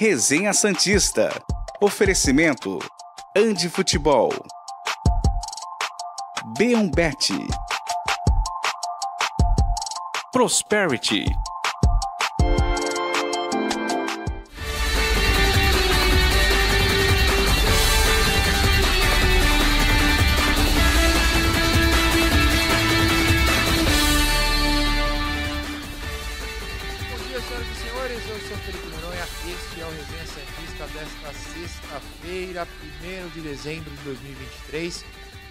Resenha Santista. Oferecimento Andi Futebol. Beombet. Prosperity. Desta sexta-feira, 1 de dezembro de 2023.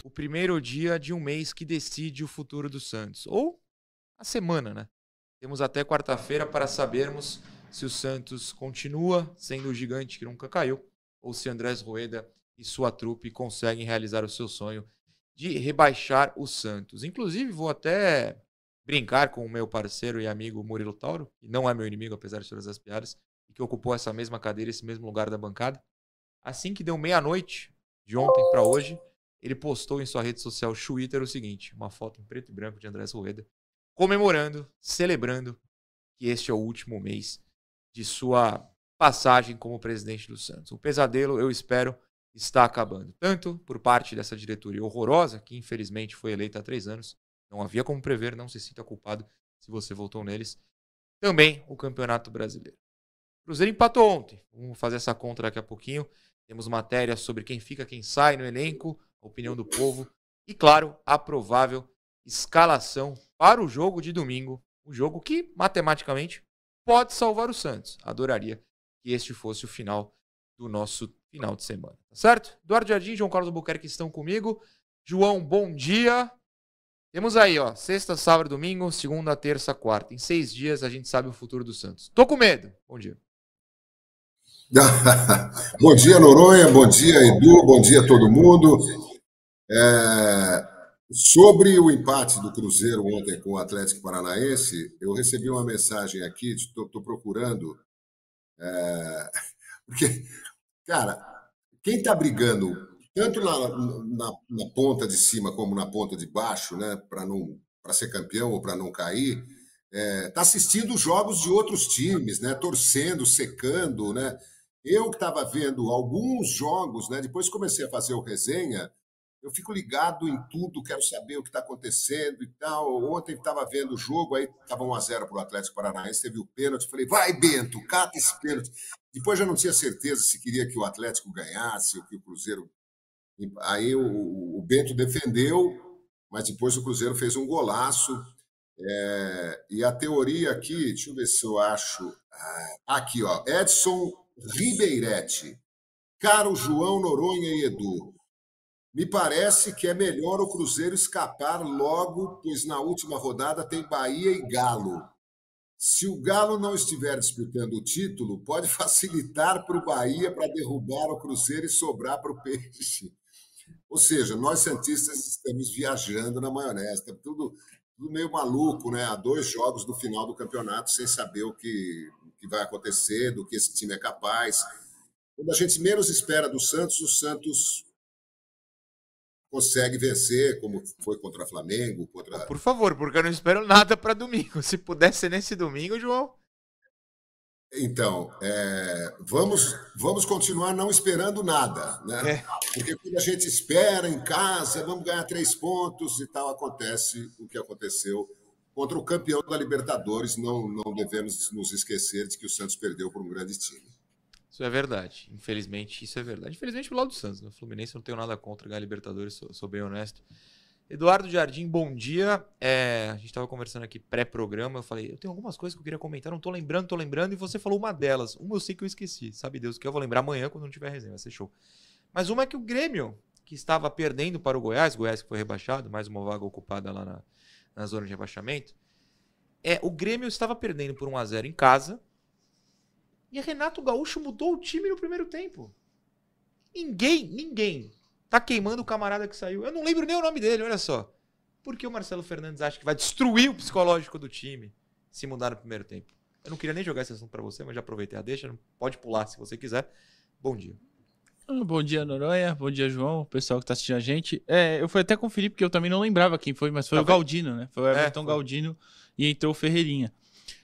O primeiro dia de um mês que decide o futuro do Santos. Ou a semana, né? Temos até quarta-feira para sabermos se o Santos continua sendo o gigante que nunca caiu ou se Andrés Rueda e sua trupe conseguem realizar o seu sonho de rebaixar o Santos. Inclusive, vou até brincar com o meu parceiro e amigo Murilo Tauro, que não é meu inimigo, apesar de todas as piadas, que ocupou essa mesma cadeira, esse mesmo lugar da bancada. Assim que deu meia-noite, de ontem para hoje, ele postou em sua rede social Twitter o seguinte: uma foto em preto e branco de Andrés Rueda, comemorando, celebrando que este é o último mês de sua passagem como presidente do Santos. O pesadelo, eu espero, está acabando. Tanto por parte dessa diretoria horrorosa, que infelizmente foi eleita há três anos, não havia como prever, não se sinta culpado se você votou neles. Também o Campeonato Brasileiro. Cruzeiro empatou ontem. Vamos fazer essa conta daqui a pouquinho. Temos matéria sobre quem fica, quem sai no elenco, a opinião do povo e, claro, a provável escalação para o jogo de domingo. O jogo que, matematicamente, pode salvar o Santos. Adoraria que este fosse o final do nosso final de semana. Tá certo? Eduardo Jardim João Carlos Albuquerque estão comigo. João, bom dia. Temos aí, ó, sexta, sábado, domingo, segunda, terça, quarta. Em seis dias a gente sabe o futuro do Santos. Tô com medo. Bom dia. bom dia, Noronha. Bom dia, Edu. Bom dia a todo mundo. É, sobre o empate do Cruzeiro ontem com o Atlético Paranaense, eu recebi uma mensagem aqui, estou procurando. É, porque, cara, quem está brigando tanto na, na, na, ponta de cima como na ponta de baixo, né, para não para ser campeão ou para não cair, está é, tá assistindo jogos de outros times, né, torcendo, secando, né. Eu que estava vendo alguns jogos, né, depois comecei a fazer o resenha, eu fico ligado em tudo, quero saber o que está acontecendo e tal. Ontem estava vendo o jogo, aí estava 1x0 para o Atlético Paranaense, teve o pênalti. Falei, vai, Bento, cata esse pênalti. Depois já não tinha certeza se queria que o Atlético ganhasse ou que o Cruzeiro Aí o, o Bento defendeu, mas depois o Cruzeiro fez um golaço. É, e a teoria aqui, deixa eu ver se eu acho. Ah, aqui, ó. Edson Ribeiretti. Caro João Noronha e Edu. Me parece que é melhor o Cruzeiro escapar logo, pois na última rodada tem Bahia e Galo. Se o Galo não estiver disputando o título, pode facilitar para o Bahia para derrubar o Cruzeiro e sobrar para o Peixe. Ou seja, nós cientistas estamos viajando na maionese, tá tudo, tudo meio maluco, né? Há dois jogos do final do campeonato sem saber o que, que vai acontecer, do que esse time é capaz. Quando a gente menos espera do Santos, o Santos consegue vencer, como foi contra o Flamengo, contra. Por favor, porque eu não espero nada para domingo. Se pudesse ser nesse domingo, João. Então, é, vamos, vamos continuar não esperando nada, né? É. Porque quando a gente espera em casa, vamos ganhar três pontos e tal, acontece o que aconteceu contra o campeão da Libertadores. Não, não devemos nos esquecer de que o Santos perdeu por um grande time. Isso é verdade. Infelizmente, isso é verdade. Infelizmente, pelo lado do Santos. No né? Fluminense, eu não tenho nada contra ganhar Libertadores, sou, sou bem honesto. Eduardo Jardim, bom dia. É, a gente estava conversando aqui pré-programa. Eu falei, eu tenho algumas coisas que eu queria comentar, não tô lembrando, tô lembrando. E você falou uma delas. Uma eu sei que eu esqueci. Sabe Deus que eu vou lembrar amanhã quando não tiver resenha, vai ser show. Mas uma é que o Grêmio, que estava perdendo para o Goiás, Goiás que foi rebaixado, mais uma vaga ocupada lá na, na zona de rebaixamento. É, o Grêmio estava perdendo por 1 a 0 em casa. E Renato Gaúcho mudou o time no primeiro tempo. Ninguém, ninguém Tá queimando o camarada que saiu. Eu não lembro nem o nome dele, olha só. Por que o Marcelo Fernandes acha que vai destruir o psicológico do time se mudar no primeiro tempo? Eu não queria nem jogar esse assunto para você, mas já aproveitei a deixa. Pode pular se você quiser. Bom dia. Ah, bom dia, Noronha. Bom dia, João. O pessoal que tá assistindo a gente. É, eu fui até conferir, porque eu também não lembrava quem foi, mas foi tá o Galdino, né? Foi o é, Everton é, foi. Galdino e entrou o Ferreirinha.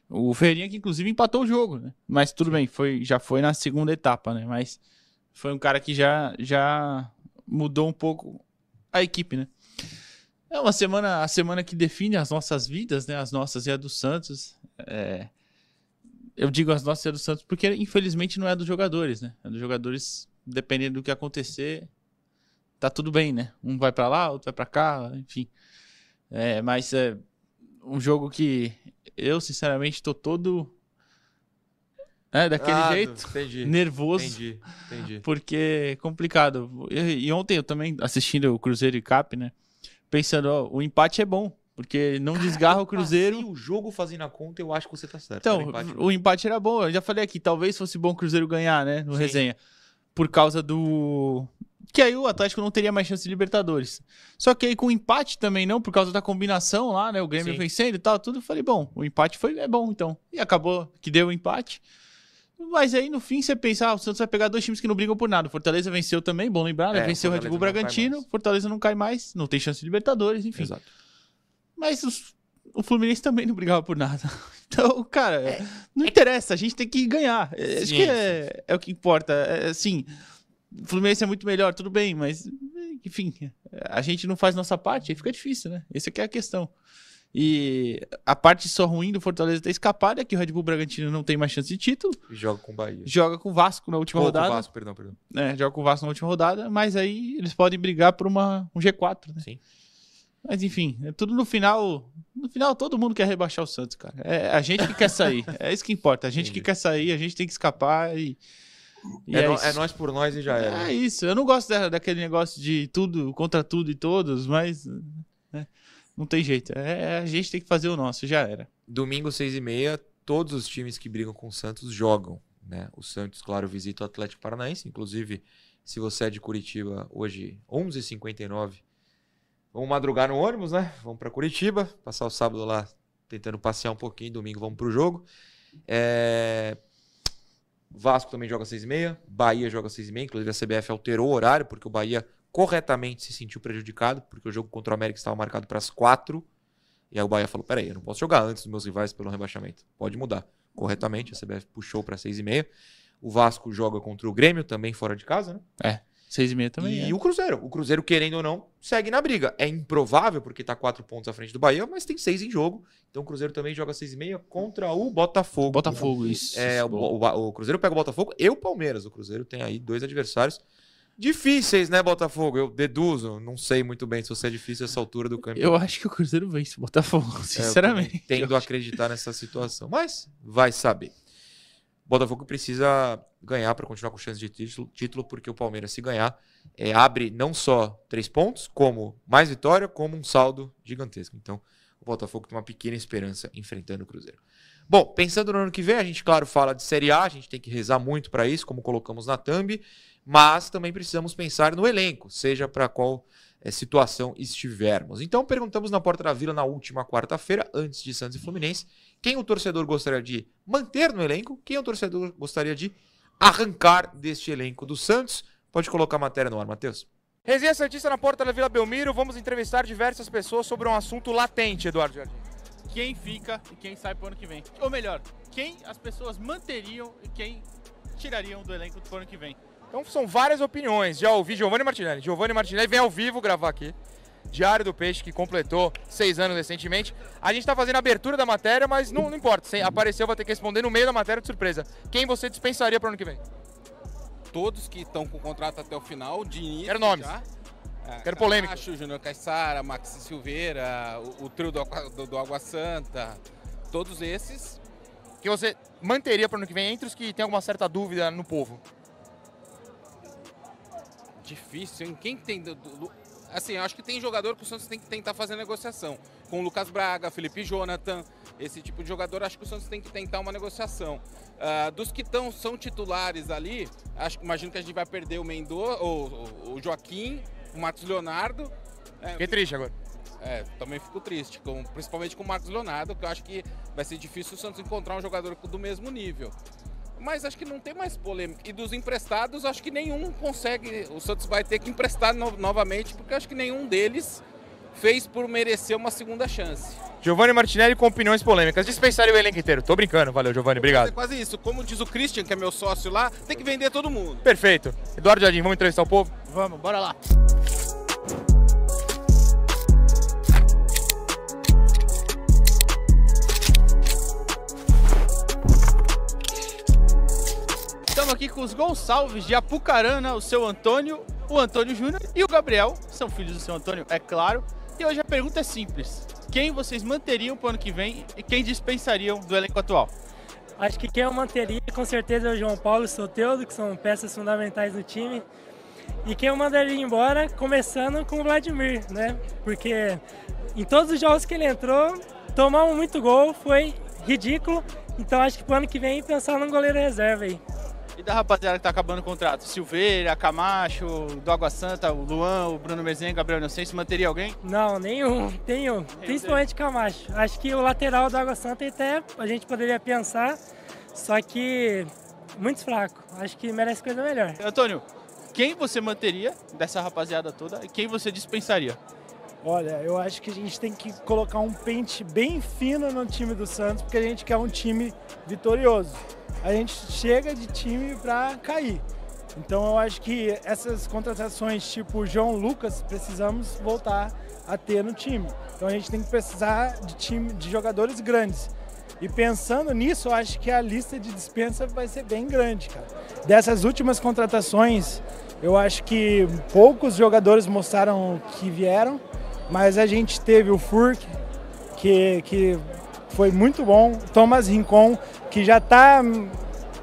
O Ferreirinha que inclusive empatou o jogo, né? Mas tudo bem, foi, já foi na segunda etapa, né? Mas foi um cara que já, já mudou um pouco a equipe, né? É uma semana, a semana que define as nossas vidas, né? As nossas e a do Santos. É... Eu digo as nossas e a do Santos porque infelizmente não é dos jogadores, né? É dos jogadores, dependendo do que acontecer, tá tudo bem, né? Um vai para lá, outro vai para cá, enfim. É, mas é um jogo que eu, sinceramente, tô todo. É, daquele Ah, jeito, Entendi. nervoso. Entendi, entendi. Porque é complicado. E, e ontem eu também, assistindo o Cruzeiro e Cap, né? Pensando, ó, o empate é bom. Porque não desgarra o Cruzeiro. Passei o jogo fazendo a conta, eu acho que você tá certo. Então, Era empate. o empate era bom. Eu já falei aqui, talvez fosse bom o Cruzeiro ganhar, né? No Sim. resenha. Por causa do. Que aí o Atlético não teria mais chance de Libertadores. Só que aí com o empate também não, por causa da combinação lá, né? O Grêmio Sim. vencendo e tal, tudo. Eu falei, bom, o empate foi é bom então. E acabou que deu o empate. Mas aí no fim você pensa, ah, o Santos vai pegar dois times que não brigam por nada. O Fortaleza venceu também, bom lembrar, né? É, venceu o Red Fortaleza Bull não cai Bragantino, mais. Fortaleza não cai mais, não tem chance de Libertadores, enfim. Exato. Mas os- o Fluminense também não brigava por nada. Então, cara, não interessa, a gente tem que ganhar. É, Acho Sim, que é, é o que importa. É, assim, o Fluminense é muito melhor, tudo bem, mas, enfim, a gente não faz nossa parte, aí fica difícil, né? Essa que é a questão. E a parte só ruim do Fortaleza ter escapado é que o Red Bull Bragantino não tem mais chance de título. E joga com o Bahia. Joga com o Vasco na última Ou com o rodada. Vasco, perdão, perdão. né? Joga com o Vasco na última rodada, mas aí eles podem brigar por uma, um G4, né? Sim. Mas enfim, é tudo no final. No final, todo mundo quer rebaixar o Santos, cara. É a gente que quer sair. É isso que importa. A gente que Entendi. quer sair, a gente tem que escapar e. e É, é, isso. é nós por nós e já era. É isso. Eu não gosto da- daquele negócio de tudo contra tudo e todos, mas. né, não tem jeito. É, a gente tem que fazer o nosso, já era. Domingo, seis e meia, todos os times que brigam com o Santos jogam. Né? O Santos, claro, visita o Atlético Paranaense. Inclusive, se você é de Curitiba, hoje, 11h59, vamos madrugar no ônibus, né? Vamos para Curitiba, passar o sábado lá tentando passear um pouquinho. Domingo vamos pro jogo. É... Vasco também joga às 6h30, Bahia joga às 6h30. Inclusive, a CBF alterou o horário, porque o Bahia corretamente se sentiu prejudicado, porque o jogo contra o América estava marcado para as 4 e aí o Bahia falou: peraí, eu não posso jogar antes dos meus rivais pelo rebaixamento. Pode mudar. Corretamente, a CBF puxou para 6,5. O Vasco joga contra o Grêmio, também fora de casa, né? Seis e meia também. e é. o Cruzeiro. O Cruzeiro, querendo ou não, segue na briga. É improvável, porque tá quatro pontos à frente do Bahia, mas tem seis em jogo. Então o Cruzeiro também joga 6,5 contra o Botafogo. Botafogo, isso. É, o, Bom. o Ba- o Cruzeiro pega o Botafogo e o Palmeiras. O Cruzeiro tem aí dois adversários difíceis, né, Botafogo? Eu deduzo. Não sei muito bem se você é difícil essa altura do campeonato. Eu acho que o Cruzeiro vence o Botafogo, É, sinceramente. também Tendo a acreditar nessa situação. Mas vai saber. Botafogo precisa ganhar para continuar com chance de título, título, porque o Palmeiras, se ganhar, é, abre não só três pontos, como mais vitória, como um saldo gigantesco. Então, o Botafogo tem uma pequena esperança enfrentando o Cruzeiro. Bom, pensando no ano que vem, a gente, claro, fala de Série A, a gente tem que rezar muito para isso, como colocamos na thumb, mas também precisamos pensar no elenco, seja para qual situação estivermos. Então, perguntamos na Porta da Vila na última quarta-feira, antes de Santos e Fluminense, quem o torcedor gostaria de manter no elenco, quem o torcedor gostaria de arrancar deste elenco do Santos. Pode colocar a matéria no ar, Matheus. Resenha Santista na porta da Vila Belmiro, vamos entrevistar diversas pessoas sobre um assunto latente, Eduardo Jardim. Quem fica e quem sai pro ano que vem. Ou melhor, quem as pessoas manteriam e quem tirariam do elenco pro ano que vem. Então são várias opiniões. Já ouvi Giovanni Martinelli. Giovanni Martinelli vem ao vivo gravar aqui. Diário do Peixe, que completou seis anos recentemente. A gente tá fazendo a abertura da matéria, mas não, não importa. Se apareceu, vai ter que responder no meio da matéria de surpresa. Quem você dispensaria para ano que vem? todos que estão com o contrato até o final, de início Quero nomes. já. É, Quero polêmica. Camacho, Júnior Caissara, Maxi Silveira, o, o trio do, do- do Água Santa, todos esses. Quem você manteria para ano que vem entre os que tem alguma certa dúvida no povo? Difícil, hein? Quem tem. do- do- assim, acho que tem jogador que o Santos tem que tentar fazer negociação. Com o Lucas Braga, Felipe Jonathan, esse tipo de jogador, acho que o Santos tem que tentar uma negociação. Ah, dos que tão, são titulares ali, acho, imagino que a gente vai perder o Mendonça, o, Joaquim, o Marcos Leonardo. É, Fiquei triste agora. É, também fico triste, com- principalmente com o Marcos Leonardo, que eu acho que vai ser difícil o Santos encontrar um jogador do mesmo nível. Mas acho que não tem mais polêmica. E dos emprestados, acho que nenhum consegue. O Santos vai ter que emprestar no- novamente, porque acho que nenhum deles fez por merecer uma segunda chance. Giovanni Martinelli com opiniões polêmicas. Dispensaria o elenco inteiro. Tô brincando. Valeu, Giovanni. É Obrigado. quase isso. Como diz o Christian, que é meu sócio lá, tem que vender todo mundo. Perfeito. Eduardo Jardim, vamos entrevistar o povo? Vamos, bora lá. Estamos aqui com os Gonçalves de Apucarana, o seu Antônio, o Antônio Júnior e o Gabriel, são filhos do seu Antônio, é claro. E hoje a pergunta é simples: quem vocês manteriam para o ano que vem e quem dispensariam do elenco atual? Acho que quem eu manteria com certeza é o João Paulo e o Soteudo, que são peças fundamentais do time. E quem eu mandaria embora, começando com o Vladimir, né? Porque em todos os jogos que ele entrou, tomamos muito gol, foi ridículo. Então acho que pro ano que vem pensar num goleiro reserva aí. E da rapaziada que tá acabando o contrato? Silveira, Camacho, do Água Santa, o Luan, o Bruno Mezenga, Gabriel Inocêncio, manteria alguém? Não, nenhum, nenhum. Principalmente Camacho. Acho que o lateral do Água Santa até a gente poderia pensar, só que muito fraco. Acho que merece coisa melhor. Antônio, quem você manteria dessa rapaziada toda e quem você dispensaria? Olha, eu acho que a gente tem que colocar um pente bem fino no time do Santos, porque a gente quer um time vitorioso. A gente chega de time para cair. Então eu acho que essas contratações tipo João Lucas precisamos voltar a ter no time. Então a gente tem que precisar de time de jogadores grandes. E pensando nisso, eu acho que a lista de dispensa vai ser bem grande, cara. Dessas últimas contratações, eu acho que poucos jogadores mostraram que vieram, mas a gente teve o Furk, que, que foi muito bom, Thomas Rincon, que já tá,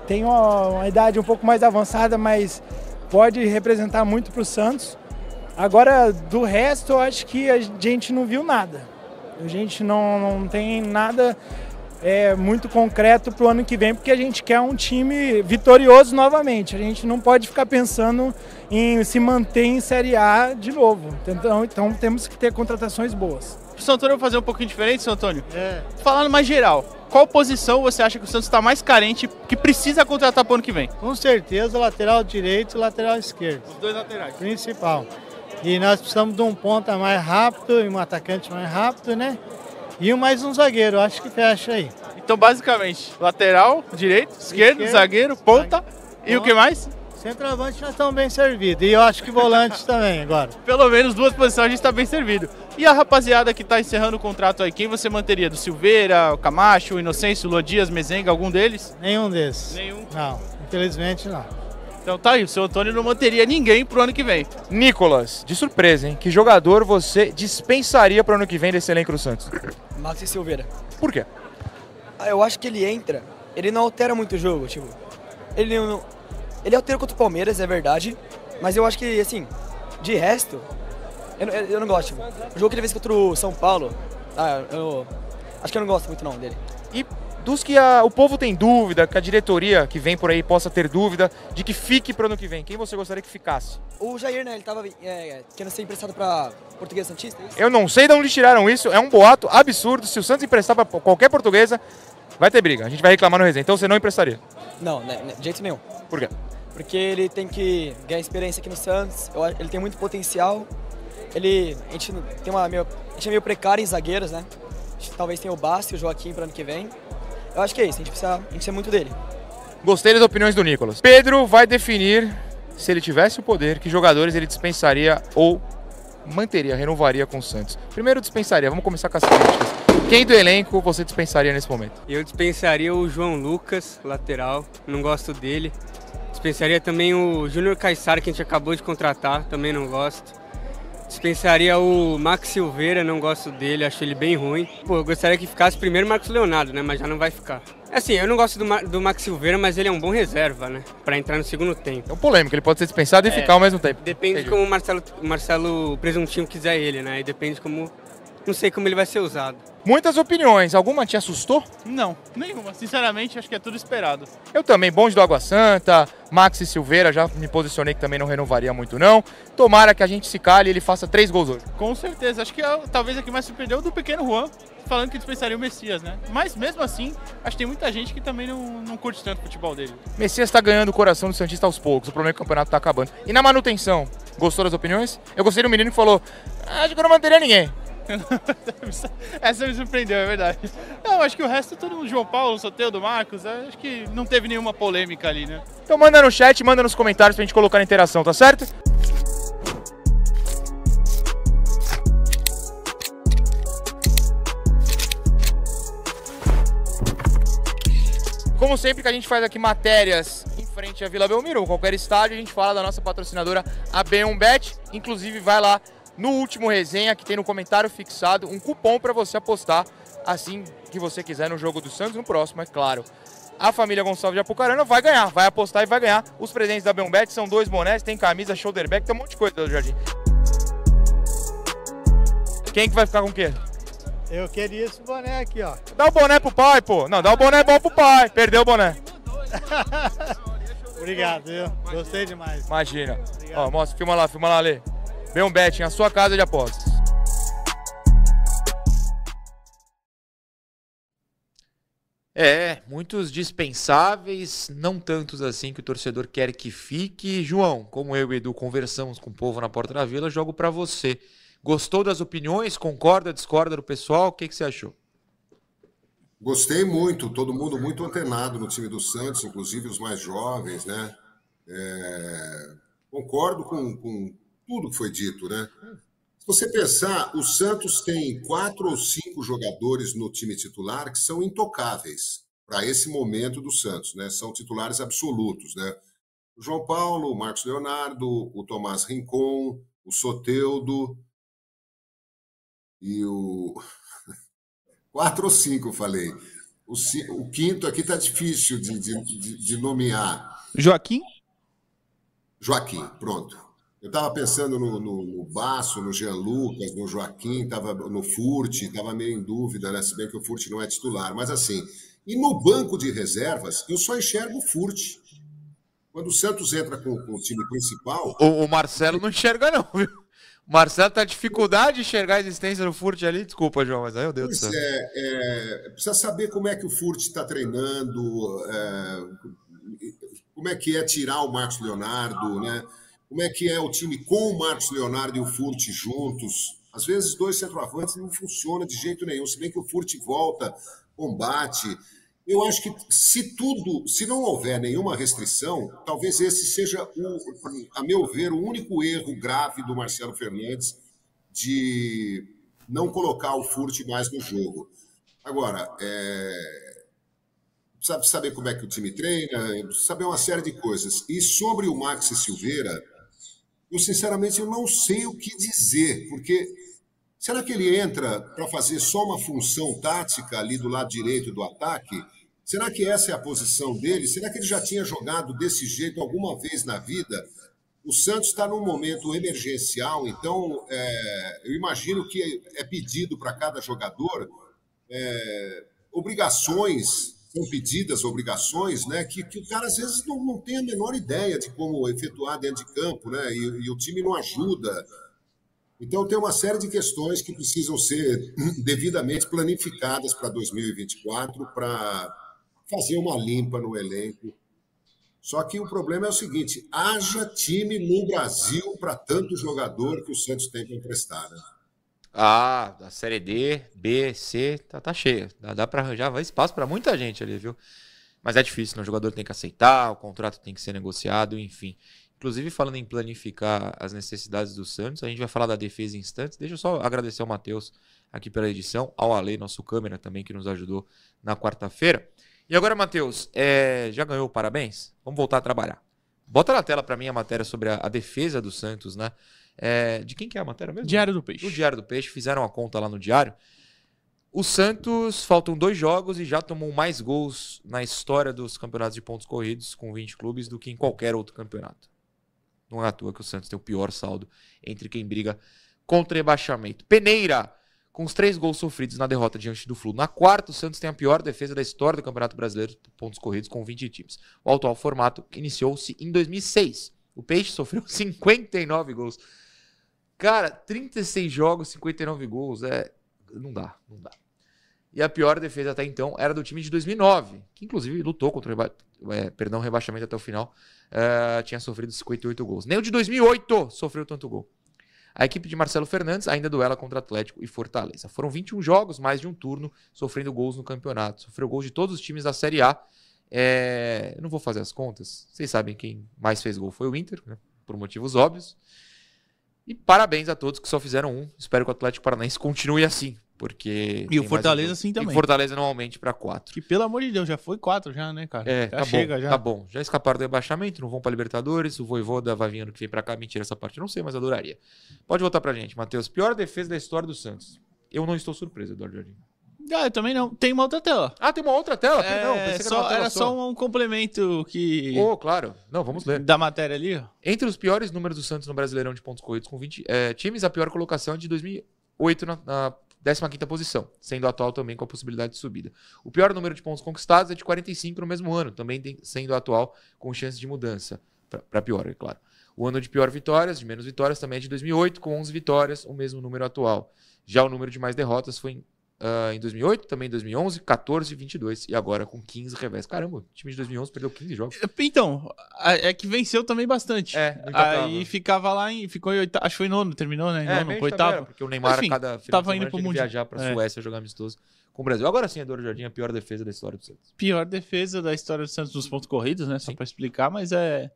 tem uma, uma idade um pouco mais avançada, mas pode representar muito para o Santos. Agora, do resto, eu acho que a gente não viu nada. A gente não, não tem nada é, muito concreto para o ano que vem, porque a gente quer um time vitorioso novamente. A gente não pode ficar pensando em se manter em Série A de novo. Então, então temos que ter contratações boas. Pro São Antônio fazer um pouquinho diferente, São Antônio. É. Falando mais geral, qual posição você acha que o Santos está mais carente que precisa contratar pro ano que vem? Com certeza, lateral direito e lateral esquerdo, Os dois laterais. principal. E nós precisamos de um ponta mais rápido e um atacante mais rápido, né? E mais um zagueiro, acho que fecha aí. Então, basicamente, lateral, direito, esquerdo, Esquerdo, zagueiro, ponta e o que mais? Centroavante nós estamos bem servidos. E eu acho que volantes também agora. Pelo menos duas posições a gente está bem servido. E a rapaziada que está encerrando o contrato aí, quem você manteria? Do Silveira, o Camacho, o Inocêncio, o Luan Dias, Mezenga, algum deles? Nenhum desses. Nenhum. Não, infelizmente não. Então tá aí, o seu Antônio não manteria ninguém pro ano que vem. Nicolas, de surpresa, hein? Que jogador você dispensaria para o ano que vem desse elenco do Santos? Maxi Silveira. Por quê? Ah, Eu acho que ele entra, ele não altera muito o jogo, tipo. Ele não. Ele altera contra o Palmeiras, é verdade. Mas eu acho que, assim, de resto, eu, não- eu não gosto. Tipo, o jogo que ele fez contra o São Paulo, ah, eu. Acho que eu não gosto muito não dele. E dos que a- o povo tem dúvida, que a diretoria que vem por aí possa ter dúvida, de que fique para o ano que vem, quem você gostaria que ficasse? O Jair, né, ele tava é, querendo ser emprestado pra Portuguesa Santista, é? Eu não sei de onde tiraram isso, é um boato absurdo. Se o Santos emprestar para qualquer portuguesa, vai ter briga. A gente vai reclamar no resenha. Então você não emprestaria. Não, né, né, de jeito nenhum. Por quê? Porque ele tem que ganhar experiência aqui no Santos, eu ele tem muito potencial. Ele, a gente tem uma meio, a gente é meio precário em zagueiros, né? Talvez tenha o Basti e o Joaquim para ano que vem. Eu acho que é isso, a gente precisa, a gente precisa muito dele. Gostei das opiniões do Nicolas. Pedro vai definir, se ele tivesse o poder, que jogadores ele dispensaria ou manteria, renovaria com o Santos. Primeiro dispensaria, vamos começar com as críticas. Quem do elenco você dispensaria nesse momento? Eu dispensaria o João Lucas, lateral, não gosto dele. Dispensaria também o Júnior Caissara, que a gente acabou de contratar, também não gosto. Dispensaria o Max Silveira, não gosto dele, acho ele bem ruim. Pô, eu gostaria que ficasse primeiro o Marcos Leonardo, né? Mas já não vai ficar. Assim, eu não gosto do, Ma- do Max Silveira, mas ele é um bom reserva, né? Pra entrar no segundo tempo. É um polêmico, ele pode ser dispensado e É, ficar ao mesmo tempo. Depende Entendi. como o Marcelo, o Marcelo Presuntinho quiser ele, né? E depende como. Não sei como ele vai ser usado. Muitas opiniões, alguma te assustou? Não, nenhuma. Sinceramente, acho que é tudo esperado. Eu também, bonde do Água Santa, Maxi Silveira, já me posicionei que também não renovaria muito não. Tomara que a gente se cale e ele faça três gols hoje. Com certeza. Acho que é, talvez a que mais surpreendeu é do pequeno Juan, falando que dispensaria o Messias, né? Mas mesmo assim, acho que tem muita gente que também não, não curte tanto o futebol dele. Messias tá ganhando o coração do Santista aos poucos, o problema é que o campeonato tá acabando. E na manutenção, gostou das opiniões? Eu gostei do menino que falou, "Ah, acho que eu não manteria ninguém. Essa me surpreendeu, é verdade. Não, acho que o resto, todo mundo, João Paulo, Soteudo, Marcos, é, acho que não teve nenhuma polêmica ali, né? Então manda no chat, manda nos comentários pra gente colocar na interação, tá certo? Como sempre que a gente faz aqui matérias em frente à Vila Belmiro, qualquer estádio, a gente fala da nossa patrocinadora, a B1Bet. Inclusive, vai lá no último resenha que tem no comentário fixado um cupom para você apostar assim que você quiser no jogo do Santos, no próximo, é claro. A família Gonçalves de Apucarana vai ganhar, vai apostar e vai ganhar. Os presentes da B1Bet são dois bonés, tem camisa, shoulder bag, tem um monte de coisa do Jardim. Quem que vai ficar com o quê? Eu queria esse boné aqui, ó. Dá o boné pro pai, pô. Não, dá o boné bom pro pai. Perdeu o boné. Obrigado, viu? Gostei demais. Imagina. Ó, mostra, filma lá, filma lá, Lê. Vem um betting, a sua casa de apostas. É, muitos dispensáveis, não tantos assim que o torcedor quer que fique. João, como eu e Edu conversamos com o povo na porta da vila, jogo para você. Gostou das opiniões? Concorda, discorda do pessoal? O que, que você achou? Gostei muito, todo mundo muito antenado no time do Santos, inclusive os mais jovens, né? É, concordo com, com tudo que foi dito, né? Se você pensar, o Santos tem quatro ou cinco jogadores no time titular que são intocáveis para esse momento do Santos, né? São titulares absolutos, né? O João Paulo, o Marcos Leonardo, o Tomás Rincon, o Soteudo e o quatro ou cinco, falei. O, o quinto aqui tá difícil de, de, de nomear. Joaquim? Joaquim, pronto. Eu estava pensando no, no, no Baço, no Jean Lucas, no Joaquim, tava no Furt, estava meio em dúvida, né? Se bem que o Furt não é titular. Mas assim, e no banco de reservas, eu só enxergo o Furt. Quando o Santos entra com, com o time principal. O, o Marcelo não enxerga, não, viu? O Marcelo tá dificuldade de enxergar a existência do Furt ali. Desculpa, João, mas aí meu Deus pois do céu. É, é, precisa saber como é que o Furt está treinando, é, como é que é tirar o Marcos Leonardo, né? Como é que é o time com o Marcos Leonardo e o Furt juntos. Às vezes, dois centroavantes não funciona de jeito nenhum, se bem que o Furt volta, combate. Eu acho que se tudo, se não houver nenhuma restrição, talvez esse seja, o, a meu ver, o único erro grave do Marcelo Fernandes de não colocar o Furt mais no jogo. Agora, é, precisa saber como é que o time treina, saber uma série de coisas. E sobre o Maxi Silveira, eu sinceramente eu não sei o que dizer, porque será que ele entra para fazer só uma função tática ali do lado direito do ataque? Será que essa é a posição dele? Será que ele já tinha jogado desse jeito alguma vez na vida? O Santos está num momento emergencial, então é, eu imagino que é pedido para cada jogador é, obrigações são pedidas obrigações, né, que, que o cara às vezes não, não tem a menor ideia de como efetuar dentro de campo, né, e, e o time não ajuda. Então tem uma série de questões que precisam ser devidamente planificadas para 2024 para fazer uma limpa no elenco. Só que o problema é o seguinte: haja time no Brasil para tanto jogador que o Santos tem para emprestar. Né? Ah, a série D, B, C, tá, tá cheia. Dá, dá para arranjar vai espaço para muita gente ali, viu? Mas é difícil, né? O jogador tem que aceitar, o contrato tem que ser negociado, enfim. Inclusive, falando em planificar as necessidades do Santos, a gente vai falar da defesa em instantes. Deixa eu só agradecer ao Matheus aqui pela edição, ao Ale, nosso câmera também, que nos ajudou na quarta-feira. E agora, Matheus, é... já ganhou parabéns? Vamos voltar a trabalhar. Bota na tela para mim a matéria sobre a, a defesa do Santos, né? É, de quem que é a matéria mesmo? Diário do Peixe. Do Diário do Peixe, fizeram a conta lá no Diário. O Santos faltam dois jogos e já tomou mais gols na história dos campeonatos de pontos corridos com 20 clubes do que em qualquer outro campeonato. Não é à toa que o Santos tem o pior saldo entre quem briga contra rebaixamento. Peneira, com os três gols sofridos na derrota diante do Flu. Na quarta, o Santos tem a pior defesa da história do Campeonato Brasileiro de pontos corridos com 20 times. O atual formato iniciou-se em 2006. O Peixe sofreu 59 gols. Cara, 36 jogos, 59 gols, é não dá, não dá. E a pior defesa até então era do time de 2009, que inclusive lutou contra o reba... é, perdão, rebaixamento até o final. Uh, tinha sofrido 58 gols. Nem o de 2008 sofreu tanto gol. A equipe de Marcelo Fernandes ainda duela contra Atlético e Fortaleza. Foram 21 jogos, mais de um turno, sofrendo gols no campeonato. Sofreu gols de todos os times da Série A. É... Não vou fazer as contas. Vocês sabem quem mais fez gol foi o Inter, né? por motivos óbvios. E parabéns a todos que só fizeram um. Espero que o Atlético Paranaense continue assim, porque. E o Fortaleza um jogo. assim E também. o Fortaleza normalmente para quatro. Que pelo amor de Deus, já foi quatro já, né, cara? É, já tá chega bom, já. tá bom. Já escaparam do rebaixamento, não vão pra Libertadores. O Voivoda vai vir ano que vem pra cá. Mentira essa parte, eu não sei, mas adoraria. Pode voltar pra gente, Matheus. Pior defesa da história do Santos. Eu não estou surpreso, Eduardo Jardim. Ah, eu também não. Tem uma outra tela. Ah, tem uma outra tela? É, não, pensei que só- era era só um complemento que. Oh, claro. Não, vamos ler. Da matéria ali, ó. Entre os piores números do Santos no Brasileirão de pontos corridos com 20 é, times, a pior colocação é de 2008 na, na 15ª posição, sendo atual também com a possibilidade de subida. O pior número de pontos conquistados é de 45 no mesmo ano, também tem- sendo atual com chance de mudança, para pior, é claro. O ano de pior vitórias, de menos vitórias, também é de 2008, com 11 vitórias, o mesmo número atual. Já o número de mais derrotas foi em, ah, em 2008, também em 2011, 14 e 22, e agora com 15 revés. Caramba, o time de 2011 perdeu 15 jogos. Então, a- é que venceu também bastante. É. Aí ficava lá em. Ficou em oitavo. Acho que foi nono, terminou, né? É, nono, de oitavo. tabela, porque o Neymar, Enfim, a cada final tava indo pro Mundial. viajar pra É. Suécia jogar amistoso com o Brasil. Agora sim, Eduardo Jardim, a pior defesa da história do Santos. Pior defesa da história do Santos nos pontos corridos, né? Só pra explicar, mas é.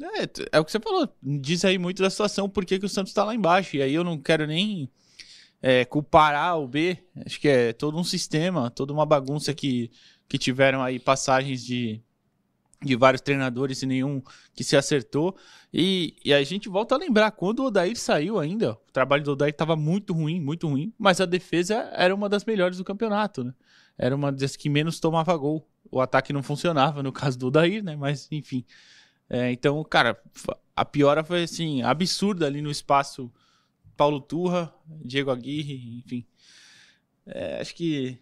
É, é o que você falou. Diz aí muito da situação, por que que o Santos tá lá embaixo. E aí eu não quero nem é, culpar A ou B. Acho que é todo um sistema, toda uma bagunça que, que tiveram aí passagens de, de vários treinadores e nenhum que se acertou. E, e a gente volta a lembrar, quando o Odair saiu ainda, o trabalho do Odair estava muito ruim, muito ruim, mas a defesa era uma das melhores do campeonato, né? Era uma das que menos tomava gol. O ataque não funcionava, no caso do Odair, né? Mas, enfim. É, então, cara, a piora foi, assim, absurda ali no espaço Paulo Turra, Diego Aguirre, enfim. É, acho que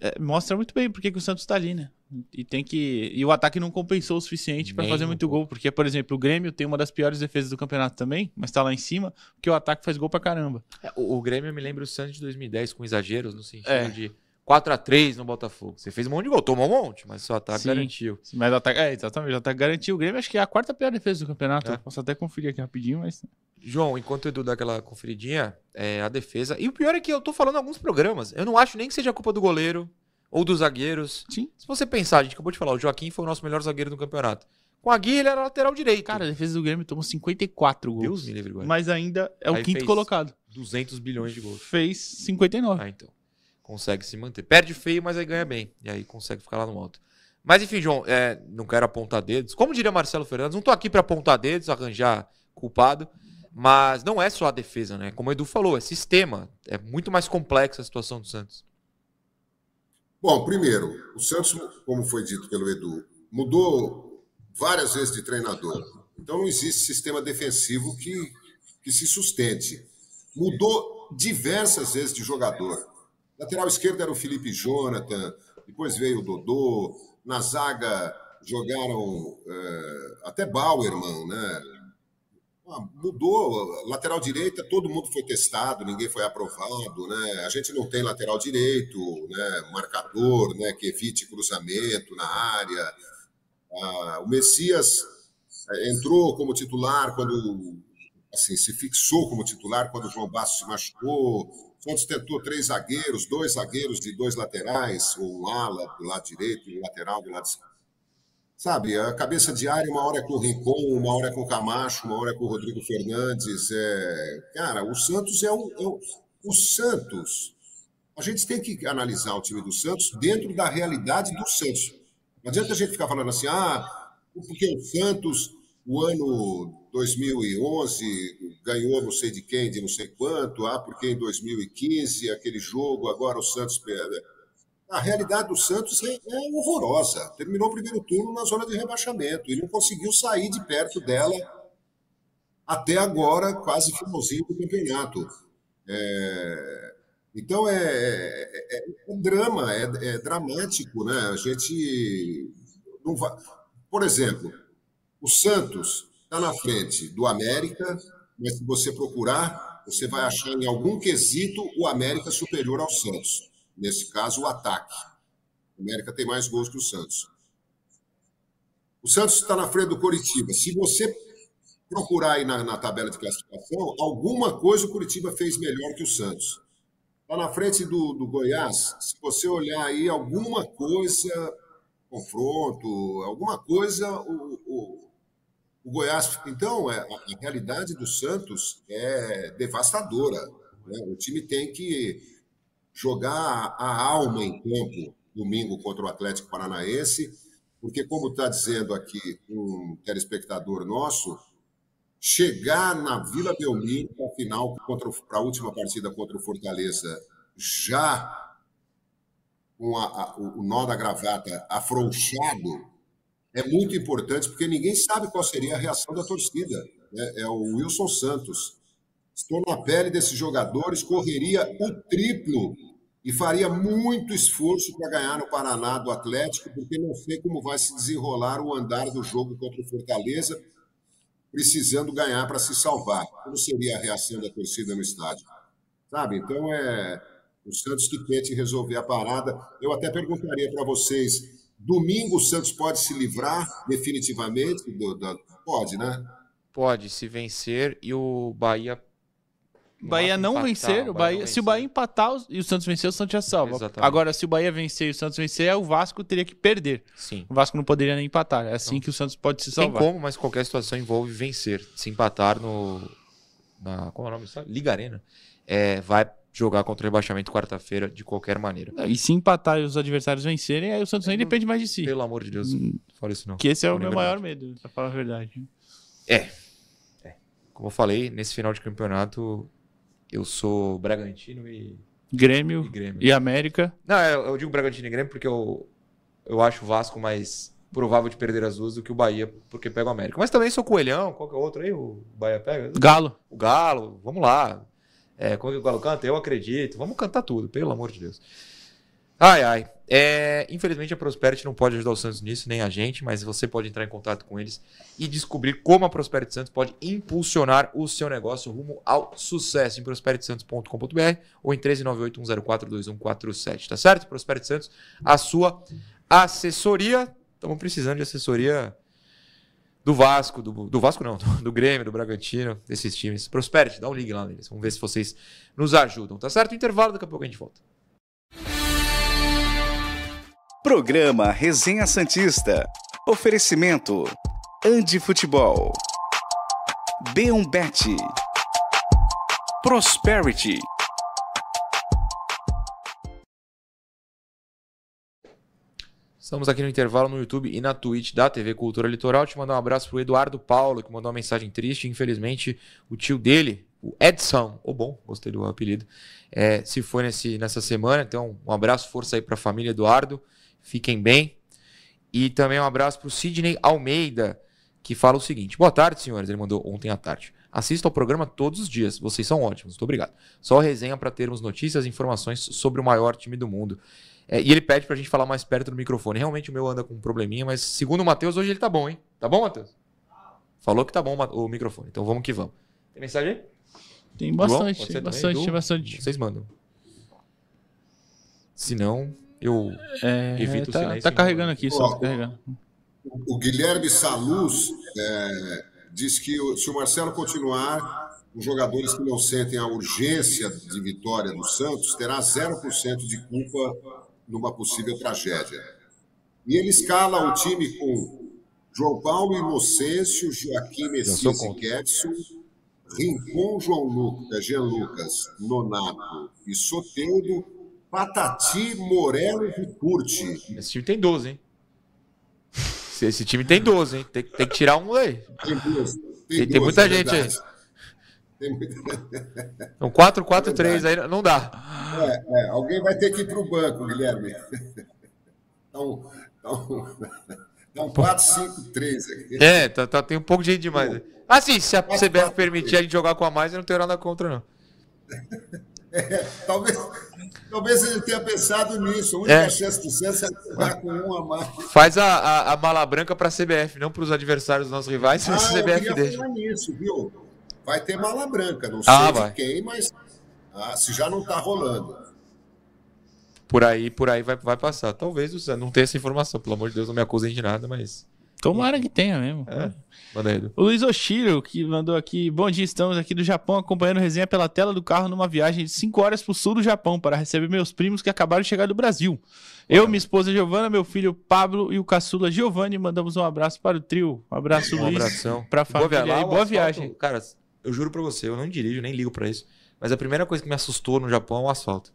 é, mostra muito bem porque que o Santos tá ali, né? E tem que. E o ataque não compensou o suficiente para fazer muito gol. Porque, por exemplo, o Grêmio tem uma das piores defesas do campeonato também, mas tá lá em cima, porque o ataque faz gol pra caramba. É, o, o Grêmio me lembra o Santos de 2010 com exageros, no sentido É. de 4x3 no Botafogo. Você fez um monte de gol, tomou um monte, mas seu ataque Sim. garantiu. Mas o ataque. É, exatamente. O ataque garantiu o Grêmio, acho que é a quarta pior defesa do campeonato. É. Posso até conferir aqui rapidinho, mas. João, enquanto o Edu dá aquela conferidinha, é, a defesa. E o pior é que eu tô falando em alguns programas. Eu não acho nem que seja culpa do goleiro ou dos zagueiros. Sim. Se você pensar, a gente acabou de falar, o Joaquim foi o nosso melhor zagueiro do campeonato. Com a Gui, ele era lateral direito. Cara, a defesa do Grêmio tomou 54 gols. Deus me livre, agora. Mas ainda é o Aí quinto fez colocado. 200 bilhões de gols. Fez 59. Ah, então. Consegue se manter. Perde feio, mas aí ganha bem. E aí consegue ficar lá no alto. Mas enfim, João, é, não quero apontar dedos. Como diria Marcelo Fernandes, não tô aqui pra apontar dedos, arranjar culpado. Mas não é só a defesa, né? Como o Edu falou, é sistema. É muito mais complexa a situação do Santos. Bom, primeiro, o Santos, como foi dito pelo Edu, mudou várias vezes de treinador. Então não existe sistema defensivo que, que se sustente. Mudou diversas vezes de jogador. Lateral esquerdo era o Felipe Jonathan, depois veio o Dodô, na zaga jogaram eh, até Bauerman, né? Ah, mudou. Lateral direita, todo mundo foi testado, ninguém foi aprovado, né? A gente não tem lateral direito, né? Marcador, né? Que evite cruzamento na área. Ah, o Messias eh, entrou como titular quando, assim, se fixou como titular quando o João Bastos se machucou. Santos tentou três zagueiros, dois zagueiros de dois laterais, um ala do lado direito e um lateral do lado esquerdo. Sabe, a cabeça de área, uma hora é com o Rincon, uma hora é com o Camacho, uma hora é com o Rodrigo Fernandes. É... Cara, o Santos é o, é o. O Santos. A gente tem que analisar o time do Santos dentro da realidade do Santos. Não adianta a gente ficar falando assim, ah, porque o Santos, o ano 2011, ganhou não sei de quem, de não sei quanto, ah, porque em 2015, aquele jogo, agora o Santos perde. A realidade do Santos é, é horrorosa. Terminou o primeiro turno na zona de rebaixamento e não conseguiu sair de perto dela até agora, quase finalzinho do campeonato. É, Então é, é, é um drama, é, é dramático, né? A gente não vai. Por exemplo, o Santos está na frente do América, mas se você procurar, você vai achar em algum quesito o América superior ao Santos. Nesse caso, o ataque. O América tem mais gols que o Santos. O Santos está na frente do Coritiba. Se você procurar aí na, na tabela de classificação, alguma coisa o Curitiba fez melhor que o Santos. Lá na frente do, do Goiás, se você olhar aí, alguma coisa, confronto, alguma coisa, o, o, o Goiás. Então, é, a, a realidade do Santos é devastadora. Né? O time tem que jogar a alma em campo domingo contra o Atlético Paranaense, porque, como está dizendo aqui um telespectador nosso, chegar na Vila Belmiro para a final, para a última partida contra o Fortaleza, já com a, a, o nó da gravata afrouxado, é muito importante, porque ninguém sabe qual seria a reação da torcida. Né? É o Wilson Santos. Estou na pele desses jogadores, correria o triplo e faria muito esforço para ganhar no Paraná do Atlético, porque não sei como vai se desenrolar o andar do jogo contra o Fortaleza, precisando ganhar para se salvar. Como seria a reação da torcida no estádio? Sabe? Então é o Santos que tente resolver a parada. Eu até perguntaria para vocês: domingo o Santos pode se livrar definitivamente? Do, do, pode, né? Pode, se vencer e o Bahia Bahia não empatar, vencer, o Bahia, se o Bahia empatar e o Santos vencer, o Santos já salva. Exatamente. Agora, se o Bahia vencer e o Santos vencer, o Vasco teria que perder. Sim. O Vasco não poderia nem empatar. É assim que o Santos pode se salvar. Tem como, mas qualquer situação envolve vencer. Se empatar no. Na, como é o nome? Liga Arena. É, vai jogar contra o rebaixamento quarta-feira de qualquer maneira. E se empatar e os adversários vencerem, aí o Santos nem depende mais de si. Pelo amor de Deus, hum, fala isso não. Que esse é o meu maior medo, pra falar a verdade. É. é. Como eu falei, nesse final de campeonato, eu sou Bragantino e. Grêmio e, Grêmio. e América. Não, eu, eu, digo Bragantino e Grêmio porque eu, eu acho o Vasco mais provável de perder as duas do que o Bahia, porque pega o América. Mas também sou Coelhão, qual que é outro aí? O Bahia pega? Galo. O Galo, vamos lá. É, como que o Galo canta? Eu acredito. Vamos cantar tudo, pelo amor de Deus. Ai, ai. É, infelizmente a Prosperity não pode ajudar o Santos nisso, nem a gente, mas você pode entrar em contato com eles e descobrir como a Prosperity Santos pode impulsionar o seu negócio rumo ao sucesso em prosperitysantos.com.br ou em 13981042147, tá certo? Prosperity Santos, a sua assessoria. Estamos precisando de assessoria do Vasco, do, do Vasco não, do, do, Grêmio, do Bragantino, desses times. Prosperity, dá um ligue lá neles. Vamos ver se vocês nos ajudam, tá certo? Intervalo, daqui a pouco a gente volta. Programa Resenha Santista. Oferecimento. Andi Futebol. B1Bet. Prosperity. Estamos aqui no intervalo no YouTube e na Twitch da TV Cultura Litoral. Te mandar um abraço pro Eduardo Paulo, que mandou uma mensagem triste. Infelizmente, o tio dele, o Edson, o oh, bom, gostei do apelido, é, se foi nesse, nessa semana. Então, um abraço, força aí para a família Eduardo. Fiquem bem. E também um abraço para o Sidney Almeida, que fala o seguinte: Boa tarde, senhores. Ele mandou ontem à tarde. Assista ao programa todos os dias. Vocês são ótimos. Muito obrigado. Só resenha para termos notícias e informações sobre o maior time do mundo. É, e ele pede para a gente falar mais perto do microfone. Realmente o meu anda com um probleminha, mas segundo o Matheus, hoje ele tá bom, hein? Tá bom, Matheus? Falou que tá bom o microfone. Então vamos que vamos. Tem mensagem aí? Tem bastante, tem bastante, tem bastante. Vocês mandam. Se não, eu é, evito tá, o silêncio. Tá carregando aqui, só tá carregando. O, Guilherme Saluz é, diz que se o Marcelo continuar, os jogadores que não sentem a urgência de vitória do Santos terá 0% de culpa numa possível tragédia. E ele escala o time com João Paulo Inocêncio, Joaquim Messias e Ketson, Rincon, João Lucas, Jean Lucas, Nonato e Soteudo Patati, Morelos e Curti. Esse time tem 12, hein? Esse time tem 12, hein? Tem, tem que tirar um aí. Tem, duas, tem, tem, tem muita é gente aí. Tem muita... Então 4, 4, 3 aí não dá. É, é, alguém vai ter que ir para o banco, Guilherme. Então, então, então 4, 5, 3 aqui. É, tá, tá, tem um pouco de gente demais. Ah, sim, se a CBF permitir a gente jogar com a mais, eu não tenho nada contra, não. É, talvez, talvez ele tenha pensado nisso. A única é. chance do Santos é jogar com um a mais. Faz a, a, a mala branca para a CBF, não para os adversários dos nossos rivais, ah, a CBF eu deixa. Falar nisso, viu? Vai ter mala branca, não sei ah, de quem, mas ah, se já não está rolando. Por aí, por aí vai, vai passar. Talvez o Santos não tenha essa informação, pelo amor de Deus, não me acusem de nada, mas Tomara que tenha mesmo. É. O Luiz Oshiro, que mandou aqui. Bom dia, estamos aqui do Japão acompanhando resenha pela tela do carro numa viagem de 5 horas pro sul do Japão para receber meus primos que acabaram de chegar do Brasil. Eu, minha esposa Giovana, meu filho Pablo e o caçula Giovanni mandamos um abraço para o trio. Um abraço, Um Luiz. abração. Pra Boa família viagem. aí. Lá, o Boa asfalto, viagem. Cara, eu juro pra você, eu não dirijo, nem ligo pra isso. Mas a primeira coisa que me assustou no Japão é o asfalto.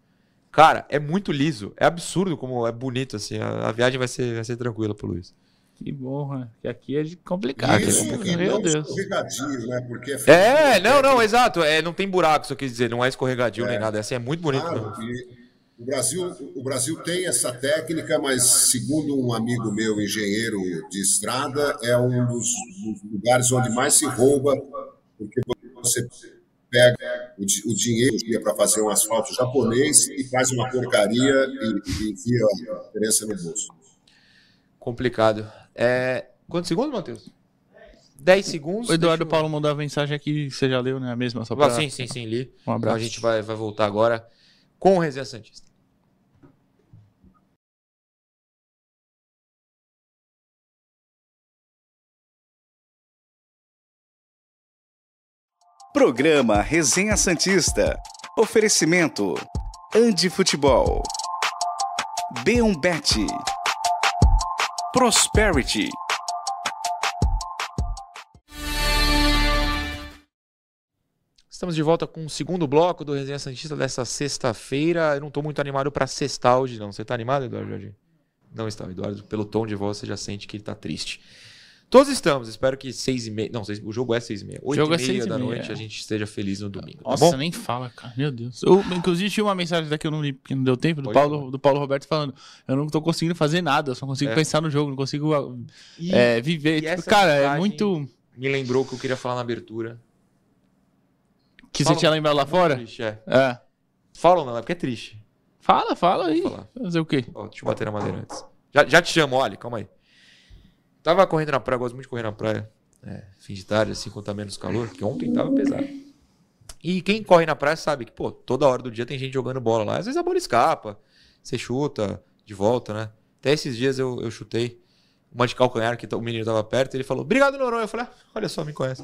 Cara, é muito liso. É absurdo como é bonito, assim. A, a viagem vai ser, vai ser tranquila pro Luiz. Que bom, né? Que aqui é complicado. Isso, né? e Meu não Deus. escorregadio, né? Porque É, não, não, exato. É, não tem buraco, isso eu quis dizer. Não é escorregadio É. nem nada. Assim, é muito bonito. Claro, e o Brasil, o Brasil tem essa técnica, mas segundo um amigo meu, engenheiro de estrada, é um dos, dos lugares onde mais se rouba, porque você pega o, o dinheiro é para fazer um asfalto japonês e faz uma porcaria e, e enfia a diferença no bolso. Complicado. É... Quantos segundos, Matheus? 10 segundos. O Eduardo eu- Paulo mandou a mensagem aqui, você já leu, né? A mesma, só Ah, pra... sim, sim, sim, li. Um abraço. Então a gente vai, vai voltar agora com o Resenha Santista. Programa Resenha Santista. Oferecimento. Andi Futebol. B1 Bet. Prosperity. Estamos de volta com o segundo bloco do Resenha Santista dessa sexta-feira. Eu não tô muito animado pra sexta hoje, não. Você tá animado, Eduardo Jardim? Não está, Eduardo. Pelo tom de voz, você já sente que ele tá triste. Todos estamos. Espero que seis e meia... Não, seis- o jogo é seis e meia. Oito jogo é e meia e da meia, noite é. a gente esteja feliz no domingo. tá Nossa, bom? nem fala, cara. Meu Deus. Eu, inclusive, tinha uma mensagem daqui que eu não li, porque não deu tempo, do Pode Paulo, do Paulo Roberto falando: Eu não tô conseguindo fazer nada, eu só consigo É. pensar no jogo, não consigo ah, E- é, viver. e Tipo, cara, é muito. Me lembrou o que eu queria falar na abertura. Que Fala- você tinha lembrado lá Muito fora? Triste, é. É. Fala não? É porque é triste. Fala, fala aí. Falar. Fazer o quê? Ó, deixa eu bater na madeira antes. Já, já te chamo, olha, calma aí. Tava correndo na praia, gosto muito de correr na praia. É, fim de tarde, assim, quando tá menos calor, porque ontem tava pesado. E quem corre na praia sabe que, pô, toda hora do dia tem gente jogando bola lá. Às vezes a bola escapa, você chuta de volta, né? Até esses dias eu, eu chutei uma de calcanhar que o menino tava perto, ele falou, obrigado, Noronha. Eu falei, ah, olha só, me conhece.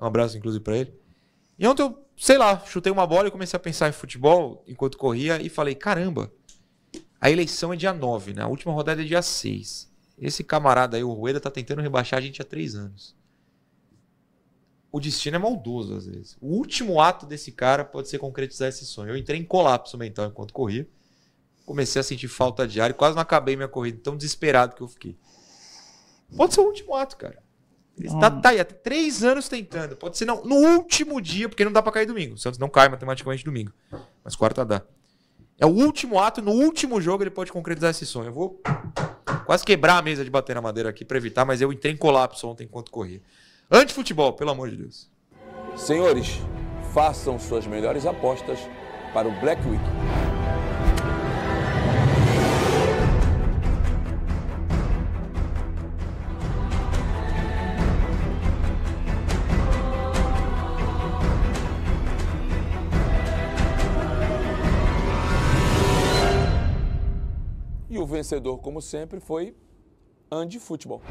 Um abraço, inclusive, pra ele. E ontem eu, sei lá, chutei uma bola e comecei a pensar em futebol enquanto corria e falei, caramba, a eleição é dia 9, né? A última rodada é dia 6. Esse camarada aí, o Rueda, tá tentando rebaixar a gente há três anos. O destino é maldoso, às vezes. O último ato desse cara pode ser concretizar esse sonho. Eu entrei em colapso mental enquanto corria. Comecei a sentir falta de ar e quase não acabei minha corrida, tão desesperado que eu fiquei. Pode ser o último ato, cara. Ele tá, tá aí há três anos tentando. Pode ser não, no último dia, porque não dá pra cair domingo. O Santos não cai matematicamente domingo. Mas quarta dá. É o último ato, no último jogo ele pode concretizar esse sonho. Eu vou quase quebrar a mesa de bater na madeira aqui pra evitar, mas eu entrei em colapso ontem enquanto corria. Antifutebol, pelo amor de Deus. Senhores, façam suas melhores apostas para o Black Week. Vencedor, como sempre, foi Andy Futebol.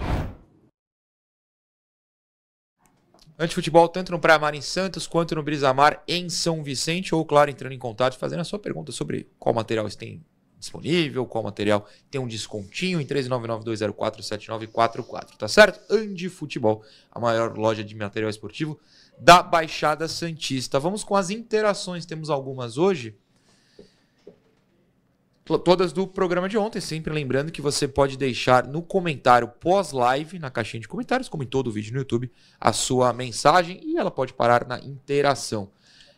Antifutebol, tanto no Praia Mar em Santos, quanto no Brisamar em São Vicente, ou, claro, entrando em contato fazendo a sua pergunta sobre qual material você tem disponível, qual material tem um descontinho em 399-204-7944, tá certo? Andi Futebol, a maior loja de material esportivo da Baixada Santista. Vamos com as interações, temos algumas hoje. To- Todas do programa de ontem, sempre lembrando que você pode deixar no comentário pós-live, na caixinha de comentários, como em todo vídeo no YouTube, a sua mensagem e ela pode parar na interação.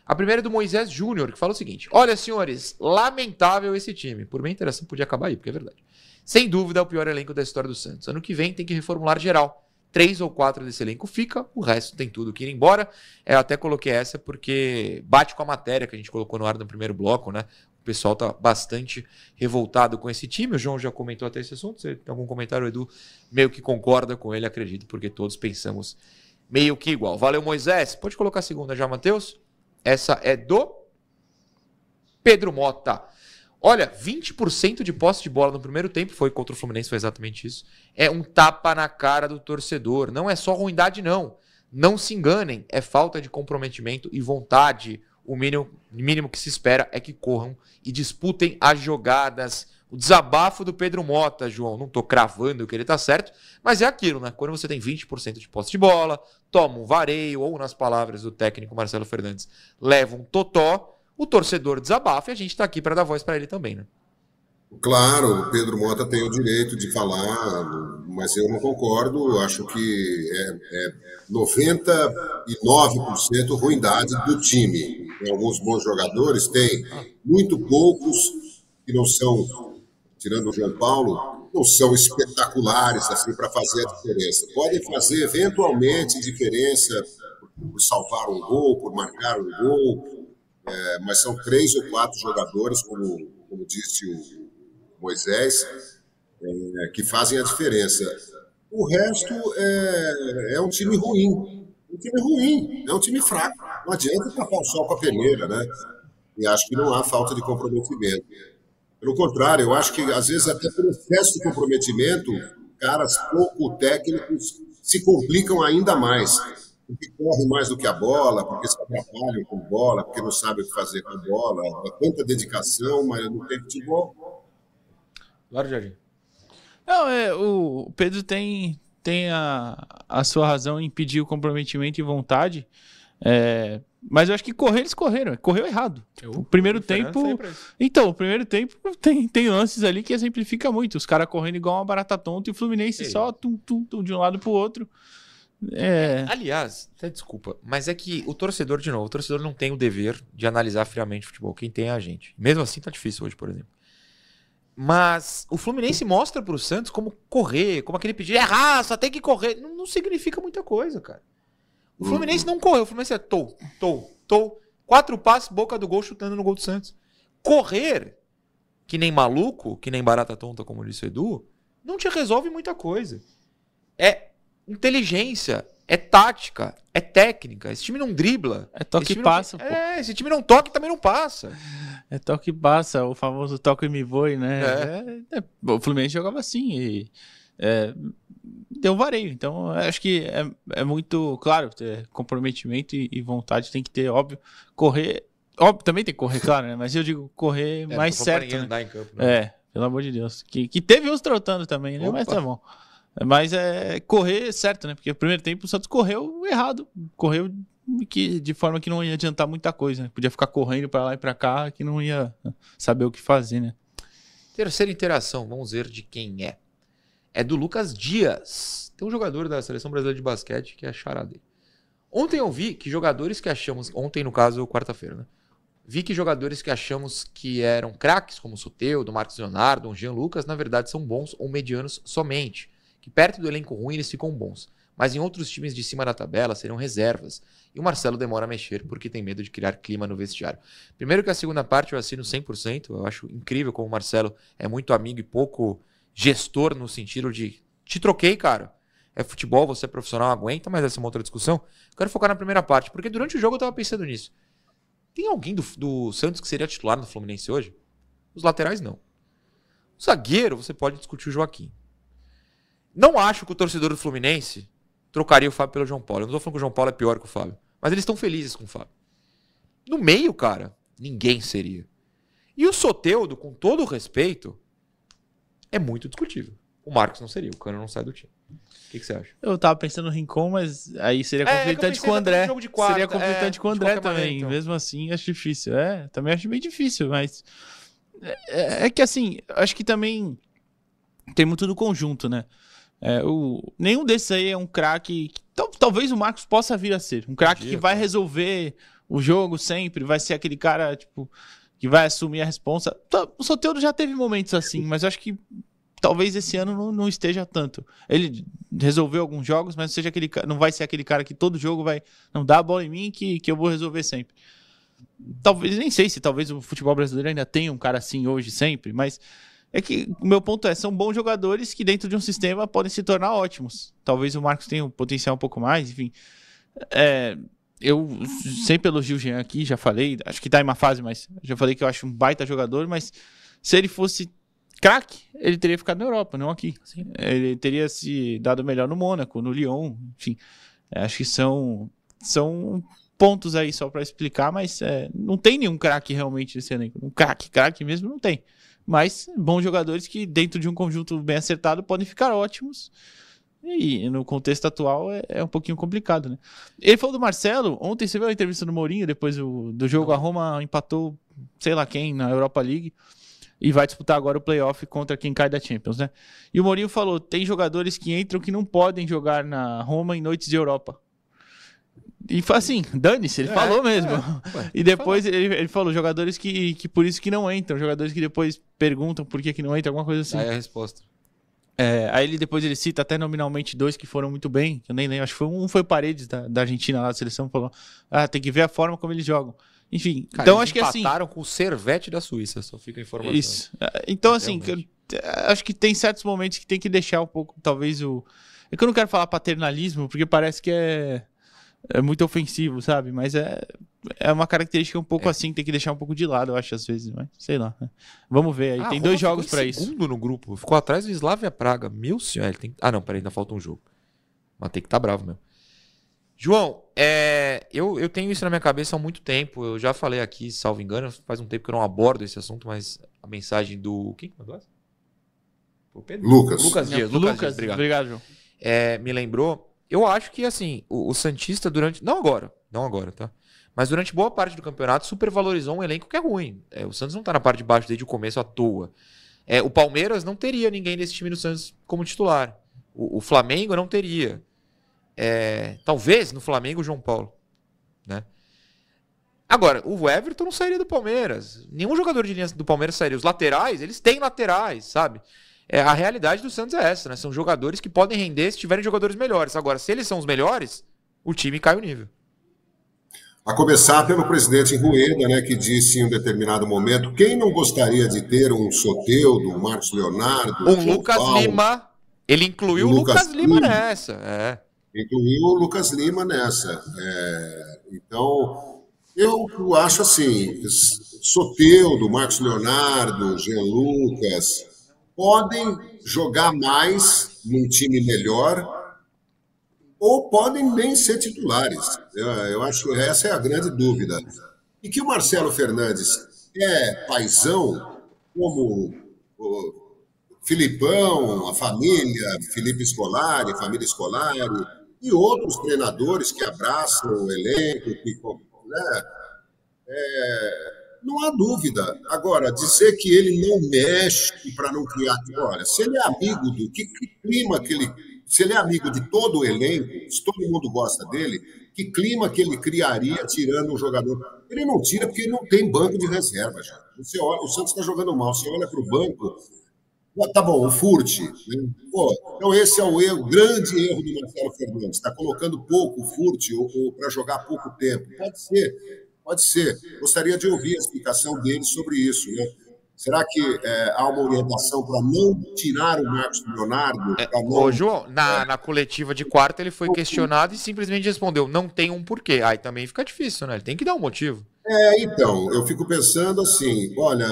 A primeira é do Moisés Júnior, que fala o seguinte: Olha, senhores, lamentável esse time. Por mim, a interação podia acabar aí, porque é verdade. Sem dúvida, é o pior elenco da história do Santos. Ano que vem tem que reformular geral. Três ou quatro desse elenco fica, o resto tem tudo que ir embora. Eu até coloquei essa porque bate com a matéria que a gente colocou no ar no primeiro bloco, né? O pessoal tá bastante revoltado com esse time. O João já comentou até esse assunto. Você tem algum comentário, Edu? Meio que concorda com ele, acredito, porque todos pensamos meio que igual. Valeu, Moisés. Pode colocar a segunda já, Matheus? Essa é do Pedro Mota. Olha, 20% de posse de bola no primeiro tempo foi contra o Fluminense, foi exatamente isso. É um tapa na cara do torcedor. Não é só ruindade, não. Não se enganem, é falta de comprometimento e vontade. O mínimo, mínimo que se espera é que corram e disputem as jogadas. O desabafo do Pedro Mota, João, não tô cravando que ele tá certo, mas é aquilo, né? Quando você tem 20% de posse de bola, toma um vareio, ou nas palavras do técnico Marcelo Fernandes, leva um totó, o torcedor desabafa e a gente tá aqui para dar voz para ele também, né? Claro, o Pedro Mota tem o direito de falar, mas eu não concordo. Acho que é, é 99% ruindade do time. Tem alguns bons jogadores, tem muito poucos que não são, tirando o João Paulo, não são espetaculares assim para fazer a diferença. Podem fazer eventualmente diferença por salvar um gol, por marcar um gol, é, mas são três ou quatro jogadores, como, como disse o Moisés, é, que fazem a diferença. O resto é, é um time ruim. Um time ruim, é um time fraco. Não adianta tapar o sol com a peneira, né? E acho que não há falta de comprometimento. Pelo contrário, eu acho que, às vezes, até pelo excesso de comprometimento, caras pouco técnicos se complicam ainda mais. Porque correm mais do que a bola, porque se atrapalham com bola, porque não sabem o que fazer com a bola. É tanta dedicação, mas não tem futebol. Claro, Jardim. Não, é, o Pedro tem, tem a, a sua razão em pedir o comprometimento e vontade. É, mas eu acho que correr, eles correram. Correu errado. o primeiro tempo. Então, o primeiro tempo tem, tem lances ali que exemplifica muito. Os caras correndo igual uma barata tonta e o Fluminense Ei. só tum, tum, tum, de um lado pro outro. É... Aliás, até desculpa, mas é que o torcedor, de novo, o torcedor não tem o dever de analisar friamente o futebol. Quem tem é a gente. Mesmo assim, tá difícil hoje, por exemplo. Mas o Fluminense mostra pro Santos como correr, como aquele pedido, é raça, tem que correr. Não, não significa muita coisa, cara. O Fluminense não correu, o Fluminense é tou, tou, tou. Quatro passos, boca do gol, chutando no gol do Santos. Correr, que nem maluco, que nem barata tonta, como disse o Edu, não te resolve muita coisa. É inteligência, é tática, é técnica. Esse time não dribla. É toque e passa. Não... É, esse time não toca e também não passa. É toque passa, o famoso toque e me voe, né? É. É, é, o Fluminense jogava assim e é, deu vareio. Então, acho que é, é muito claro, comprometimento e, e, vontade tem que ter, óbvio. Correr, óbvio, também tem que correr, claro, né? Mas eu digo correr é, mais certo. Né? Campo, né? É, pelo amor de Deus. Que, que teve uns trotando também, né? Opa. Mas tá bom. Mas é correr certo, né? Porque o primeiro tempo o Santos correu errado. Correu que, de forma que não ia adiantar muita coisa, né? Podia ficar correndo para lá e para cá que não ia saber o que fazer, né? Terceira interação, vamos ver de quem é. É do Lucas Dias. Tem um jogador da Seleção Brasileira de Basquete que é dele. Ontem eu vi que jogadores que achamos. Ontem, no caso, quarta-feira, né? Vi que jogadores que achamos que eram craques, como o Soteudo, Marcos Leonardo, o Jean Lucas, na verdade são bons ou medianos somente. Que perto do elenco ruim eles ficam bons mas em outros times de cima da tabela serão reservas. E o Marcelo demora a mexer porque tem medo de criar clima no vestiário. Primeiro que a segunda parte eu assino 100%, eu acho incrível como o Marcelo é muito amigo e pouco gestor no sentido de te troquei, cara. É futebol, você é profissional, aguenta, mas essa é uma outra discussão. Quero focar na primeira parte, porque durante o jogo eu tava pensando nisso. Tem alguém do, do Santos que seria titular no Fluminense hoje? Os laterais não. O zagueiro, você pode discutir o Joaquim. Não acho que o torcedor do Fluminense trocaria o Fábio pelo João Paulo. Eu não tô falando que o João Paulo é pior que o Fábio. Mas eles estão felizes com o Fábio. No meio, cara, ninguém seria. E o Soteudo, com todo o respeito, é muito discutível. O Marcos não seria, o Cano não sai do time. O que, que, você acha? Eu tava pensando no Rincon, mas aí seria é, conflitante é, com o André. Quarta, seria conflitante é, com o André também. Maneira, então. Mesmo assim, acho difícil. É, também acho bem difícil, mas. É, é que assim, acho que também tem muito do conjunto, né? É, o, nenhum desses aí é um craque. Tal, talvez o Marcos possa vir a ser. Um craque que vai resolver o jogo sempre, vai ser aquele cara, tipo, que vai assumir a responsa. O Soteldo já teve momentos assim, mas eu acho que talvez esse ano não, não, esteja tanto. Ele resolveu alguns jogos, mas não, seja aquele, não vai ser aquele cara que todo jogo vai. Não dá a bola em mim que, que eu vou resolver sempre. Talvez, nem sei se talvez o futebol brasileiro ainda tenha um cara assim hoje sempre, mas é que o meu ponto é, são bons jogadores que dentro de um sistema podem se tornar ótimos. Talvez o Marcos tenha um potencial um pouco mais, enfim. É, eu sempre elogio o Jean aqui, já falei, acho que tá em uma fase, mas já falei que eu acho um baita jogador, mas Se ele fosse craque, ele teria ficado na Europa, não aqui. Ele teria se dado melhor no Mônaco, no Lyon, enfim. É, acho que são, são pontos aí só para explicar, mas é, não tem nenhum craque realmente nesse elenco. Um craque, craque mesmo não tem. Mas bons jogadores que, dentro de um conjunto bem acertado, podem ficar ótimos. E no contexto atual é, é um pouquinho complicado, né? Ele falou do Marcelo. Ontem você viu a entrevista do Mourinho depois do, do jogo. A Roma empatou, sei lá quem, na Europa League. E vai disputar agora o playoff contra quem cai da Champions, né? E o Mourinho falou: tem jogadores que entram que não podem jogar na Roma em noites de Europa. E foi assim, dane-se, ele É, falou mesmo. é, ué, e depois ele, ele falou, jogadores que, que por isso que não entram, jogadores que depois perguntam por que, que não entram, alguma coisa assim. Aí a resposta. É, aí ele depois ele cita até nominalmente dois que foram muito bem, que eu nem lembro, acho que foi um foi Paredes da, da Argentina lá da seleção, falou: "Ah, tem que ver a forma como eles jogam". Enfim, Cara, então eles acho que assim, empataram com o Servete da Suíça, só fica a informação. isso. É, Então assim, eu- é, acho que tem certos momentos que tem que deixar um pouco, talvez o É que eu não quero falar paternalismo, porque parece que é é muito ofensivo, sabe? Mas é é uma característica um pouco assim, tem que deixar um pouco de lado, eu acho às vezes, mas sei lá. né? Vamos ver aí, Ah, tem dois jogos em isso. segundo no grupo. Ficou atrás do Slavia Praga. Meu senhor. Ele tem... Ah, não, peraí, ainda falta um jogo. Mas tem que estar bravo mesmo. João, é, eu, eu tenho isso na minha cabeça há muito tempo. Eu já falei aqui, salvo engano, faz um tempo que eu não abordo esse assunto, mas a mensagem do. Quem que mandou essa? Lucas. Lucas Dias. Lucas, Lucas, Dias, obrigado. obrigado, João. É, me lembrou. Eu acho que, assim, o, o Santista durante. Não agora, não agora, tá? Mas durante boa parte do campeonato supervalorizou um elenco que é ruim. É, o Santos não tá na parte de baixo desde o começo à toa. É, o Palmeiras não teria ninguém desse time do Santos como titular. O, o Flamengo não teria. É, talvez no Flamengo o João Paulo. Né? Agora, o Everton não sairia do Palmeiras. Nenhum jogador de linha do Palmeiras sairia. Os laterais, eles têm laterais, sabe? É, a realidade do Santos é essa, né? São jogadores que podem render se tiverem jogadores melhores. Agora, se eles são os melhores, o time cai o nível. A começar pelo presidente Rueda, né, que disse em um determinado momento: quem não gostaria de ter um Soteudo, um Marcos Leonardo, Um Lucas Paulo, Lima. Ele incluiu o Lucas Lucas, Lima Lima. nessa. É. incluiu o Lucas Lima nessa. É, então, eu acho assim: Soteudo, Marcos Leonardo, Jean Lucas podem jogar mais num time melhor ou podem nem ser titulares. Eu, eu acho que essa é a grande dúvida. E que o Marcelo Fernandes é paisão, como o Filipão, a família, Felipe Scolari, família Scolari, e outros treinadores que abraçam o elenco, que, né, é, não há dúvida. Agora, dizer que ele não mexe para não criar. Olha, se ele é amigo do. Que, que clima que ele. Se ele é amigo de todo o elenco, se todo mundo gosta dele, que clima que ele criaria tirando um jogador? Ele não tira porque não tem banco de reserva, já. Você olha, o Santos está jogando mal, você olha para o banco. Tá bom, o Furt. Né? Pô, então, esse é o erro, grande erro do Marcelo Fernandes. Está colocando pouco o Furt para jogar pouco tempo. Pode ser, pode ser. Gostaria de ouvir a explicação dele sobre isso. Né? Será que é, há uma orientação para não tirar o Marcos Leonardo? pra não- Ô, João, na, na coletiva de quarta ele foi questionado e simplesmente respondeu: não tem um porquê. Aí também fica difícil, né? Ele tem que dar um motivo. É, então, eu fico pensando assim, olha,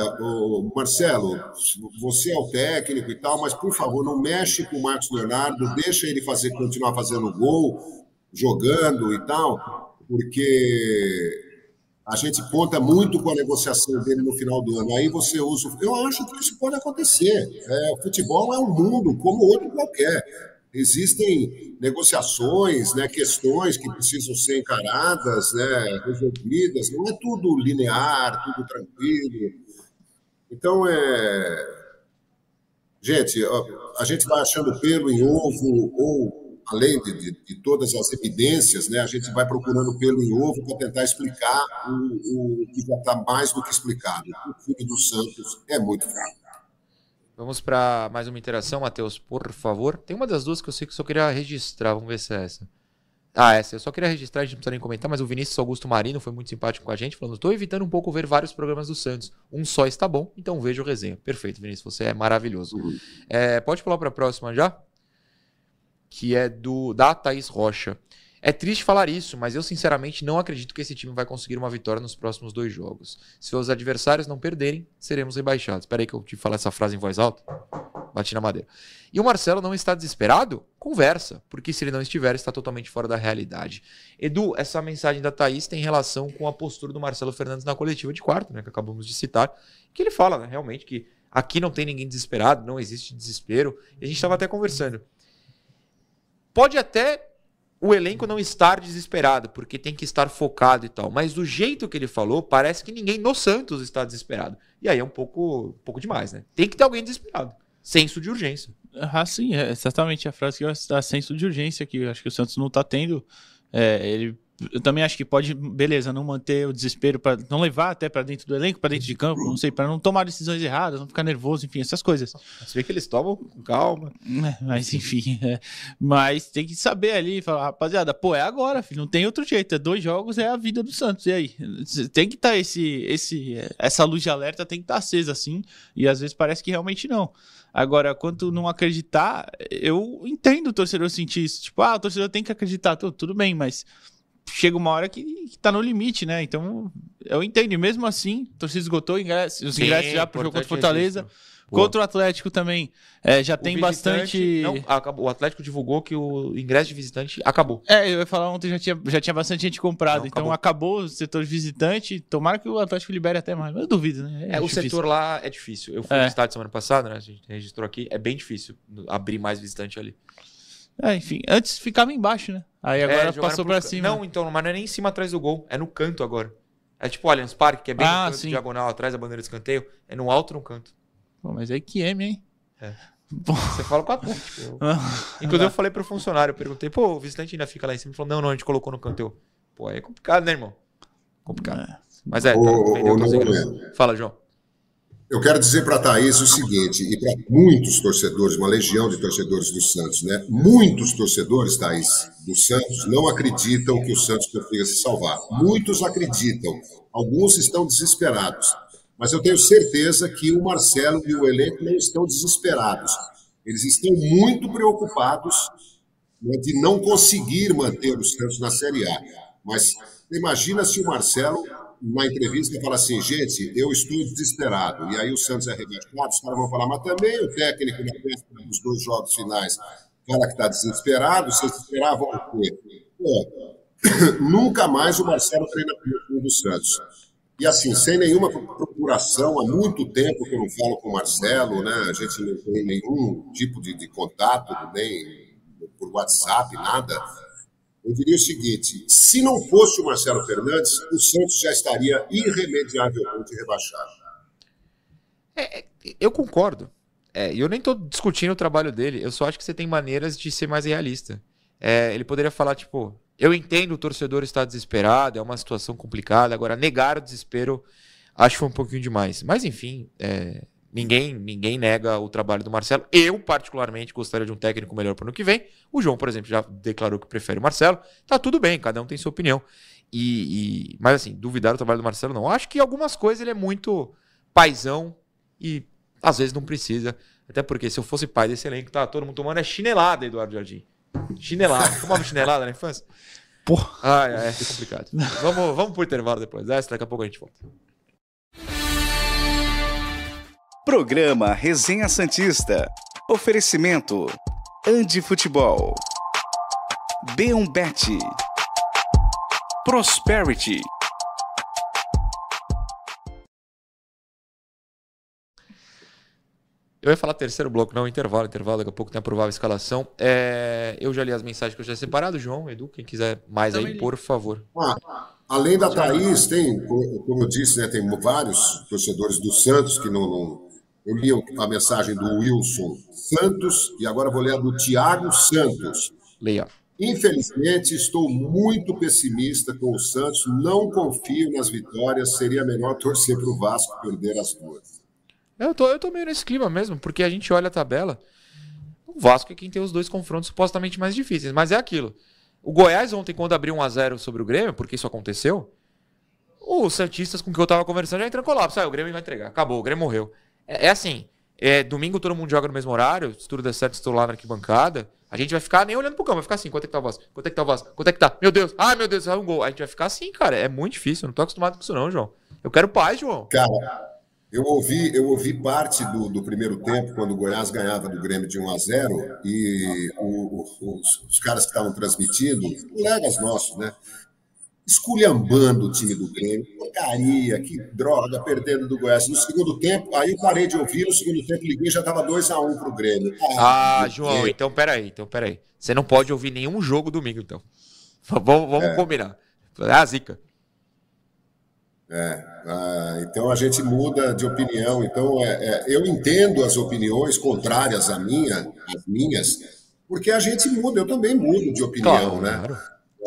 Marcelo, você é o técnico e tal, mas por favor, não mexe com o Marcos Leonardo, deixa ele fazer, continuar fazendo gol, jogando e tal, porque a gente conta muito com a negociação dele no final do ano. Aí você usa. Eu acho que isso pode acontecer. É, o futebol é um mundo como outro qualquer. Existem negociações, né, questões que precisam ser encaradas, né, resolvidas. Não é tudo linear, tudo tranquilo. Então, é... gente, a gente vai achando pelo em ovo, ou além de, de- de todas as evidências, né, a gente vai procurando pelo em ovo para tentar explicar o, o que já está mais do que explicado. O time do Santos é muito fraco. Vamos para mais uma interação, Matheus, por favor. Tem uma das duas que eu sei que eu só queria registrar. Vamos ver se é essa. Ah, essa. Eu só queria registrar, a gente não precisa nem comentar, mas o Vinícius Augusto Marino foi muito simpático com a gente, falando: estou evitando um pouco ver vários programas do Santos. Um só está bom, então veja o resenha. Perfeito, Vinícius, você é maravilhoso. É, pode pular para a próxima já? Que é do da Thaís Rocha. É triste falar isso, mas eu sinceramente não acredito que esse time vai conseguir uma vitória nos próximos dois jogos. Se os adversários não perderem, seremos rebaixados. Espera aí que eu te falar essa frase em voz alta. Bati na madeira. E o Marcelo não está desesperado? Conversa, porque se ele não estiver, está totalmente fora da realidade. Edu, essa mensagem da Thaís tem relação com a postura do Marcelo Fernandes na coletiva de quarto, né, que acabamos de citar, que ele fala, né, realmente, que aqui não tem ninguém desesperado, não existe desespero. E a gente estava até conversando. Pode até o elenco não estar desesperado, porque tem que estar focado e tal. Mas do jeito que ele falou, parece que ninguém no Santos está desesperado. E aí é um pouco, um pouco demais, né? Tem que ter alguém desesperado. Senso de urgência. Ah, sim, é exatamente a frase que eu ia senso de urgência que eu acho que o Santos não está tendo. É, ele eu também acho que pode, beleza, não manter o desespero para não levar até para dentro do elenco, para dentro de campo, não sei, para não tomar decisões erradas, não ficar nervoso, enfim, essas coisas. Você vê que eles tomam com calma. É, mas enfim, é. mas tem que saber ali, falar, rapaziada, pô, é agora, filho, não tem outro jeito, é dois jogos, é a vida do Santos. E aí, tem que estar tá esse esse essa luz de alerta tem que estar tá acesa assim, e às vezes parece que realmente não. Agora, quanto não acreditar, eu entendo o torcedor sentir isso. Tipo, ah, o torcedor tem que acreditar, tudo, tudo bem, mas chega uma hora que, que tá no limite, né? Então, eu entendo. E mesmo assim, a torcida esgotou ingresso, os ingressos já pro jogo contra o Fortaleza. Contra o Atlético também. É, já o tem bastante. Não, acabou. O Atlético divulgou que o ingresso de visitante acabou. É, eu ia falar ontem já tinha, já tinha bastante gente comprado. Não, então acabou. o setor de visitante. Tomara que o Atlético libere até mais. Mas eu duvido, né? É, é o setor lá é difícil. Eu fui é. no estádio semana passada, né? A gente registrou aqui. É bem difícil abrir mais visitante ali. É, enfim, antes ficava embaixo, né? Aí agora é, passou pra cima. Não, então, mas não é nem em cima atrás do gol, é no canto agora. É tipo o Allianz Parque, que é bem ah, no canto sim. diagonal atrás da bandeira de escanteio, é no alto no canto. Pô, mas aí que M, hein? É. Você fala com a Atlético. Eu... Inclusive, eu falei pro funcionário, eu perguntei, pô, o visitante ainda fica lá em cima. Ele falou, não, não, a gente colocou no canto. Eu, pô, aí é complicado, né, irmão? Complicado. É. Mas é, tá, ô, Fala, João. Eu quero dizer para a Thaís o seguinte, e para muitos torcedores, uma legião de torcedores do Santos, né? Muitos torcedores, Thaís, do Santos, não acreditam que o Santos consiga se salvar. Muitos acreditam, alguns estão desesperados. Mas eu tenho certeza que o Marcelo e o elenco não estão desesperados. Eles estão muito preocupados né, de não conseguir manter o Santos na Série A. Mas imagina se o Marcelo na entrevista fala assim, gente, eu estou desesperado. E aí o Santos é rebaixado, os caras vão falar, mas também o técnico na véspera dos dois jogos finais, cara que está desesperado, vocês esperavam o quê? Pô, nunca mais o Marcelo treina pelo do Santos. E assim, sem nenhuma procuração, há muito tempo que eu não falo com o Marcelo, né? A gente não tem nenhum tipo de, de contato, nem por WhatsApp, nada eu diria o seguinte: se não fosse o Marcelo Fernandes, o Santos já estaria irremediavelmente rebaixado. É, é eu concordo. É, eu nem estou discutindo o trabalho dele. Eu só acho que você tem maneiras de ser mais realista. É, ele poderia falar, tipo, eu entendo o torcedor estar desesperado, é uma situação complicada. Agora, negar o desespero, acho que foi um pouquinho demais. Mas, enfim, é, Ninguém, ninguém nega o trabalho do Marcelo. Eu, particularmente, gostaria de um técnico melhor para o ano que vem. O João, por exemplo, já declarou que prefere o Marcelo. Tá tudo bem, cada um tem sua opinião. E, e, mas assim, duvidar do trabalho do Marcelo não. Acho que algumas coisas ele é muito paisão e às vezes não precisa. Até porque se eu fosse pai desse elenco, tá todo mundo tomando é chinelada, Eduardo Jardim. Chinelada. Tomava chinelada na infância? Porra. Ah, é, é complicado. vamos, vamos pro intervalo depois dessa, daqui a pouco a gente volta. Programa Resenha Santista. Oferecimento. Andi Futebol. B1Bet. Prosperity. Eu ia falar terceiro bloco, não, intervalo, intervalo, daqui a pouco tem a provável escalação. É, eu já li as mensagens que eu já separado, João, Edu, quem quiser mais aí, por favor. Ah, além da Thaís, tem, como eu disse, né, tem vários torcedores do Santos que não, não eu li a mensagem do Wilson Santos e agora vou ler a do Tiago Santos. Leia. Infelizmente, estou muito pessimista com o Santos. Não confio nas vitórias. Seria melhor torcer para o Vasco perder as duas. Eu tô, eu tô meio nesse clima mesmo, porque a gente olha a tabela. O Vasco é quem tem os dois confrontos supostamente mais difíceis. Mas é aquilo. O Goiás ontem, quando abriu 1 a 0 sobre o Grêmio, porque isso aconteceu, os Santistas com quem eu estava conversando já entrou em colapso. Ah, o Grêmio vai entregar. Acabou, o Grêmio morreu. É, é assim, é, domingo todo mundo joga no mesmo horário, se tudo der certo, estou lá na arquibancada. A gente vai ficar nem olhando pro campo, vai ficar assim, quanto é que tá o Vasco? Quanto é que tá o Vasco? Quanto é que tá? Meu Deus, ai meu Deus, sai um gol. A gente vai ficar assim, cara. É muito difícil, eu não tô acostumado com isso não, João. Eu quero paz, João. Cara, eu ouvi, eu ouvi parte do, do primeiro tempo, quando o Goiás ganhava do Grêmio de 1 a 0 e o- os, os caras que estavam transmitindo, colegas nossos, né? Esculhambando o time do Grêmio, porcaria, que droga, perdendo do Goiás. No segundo tempo, aí eu parei de ouvir, no segundo tempo liguei já estava 2 a 1 pro Grêmio. Ah, meu João, Deus. então peraí, então peraí. Você não pode ouvir nenhum jogo domingo, então. Vamos, vamos É. combinar. É a zica. É, ah, então a gente muda de opinião. Então é, é, eu entendo as opiniões contrárias à minha, às minhas, porque a gente muda. Eu também mudo de opinião, né?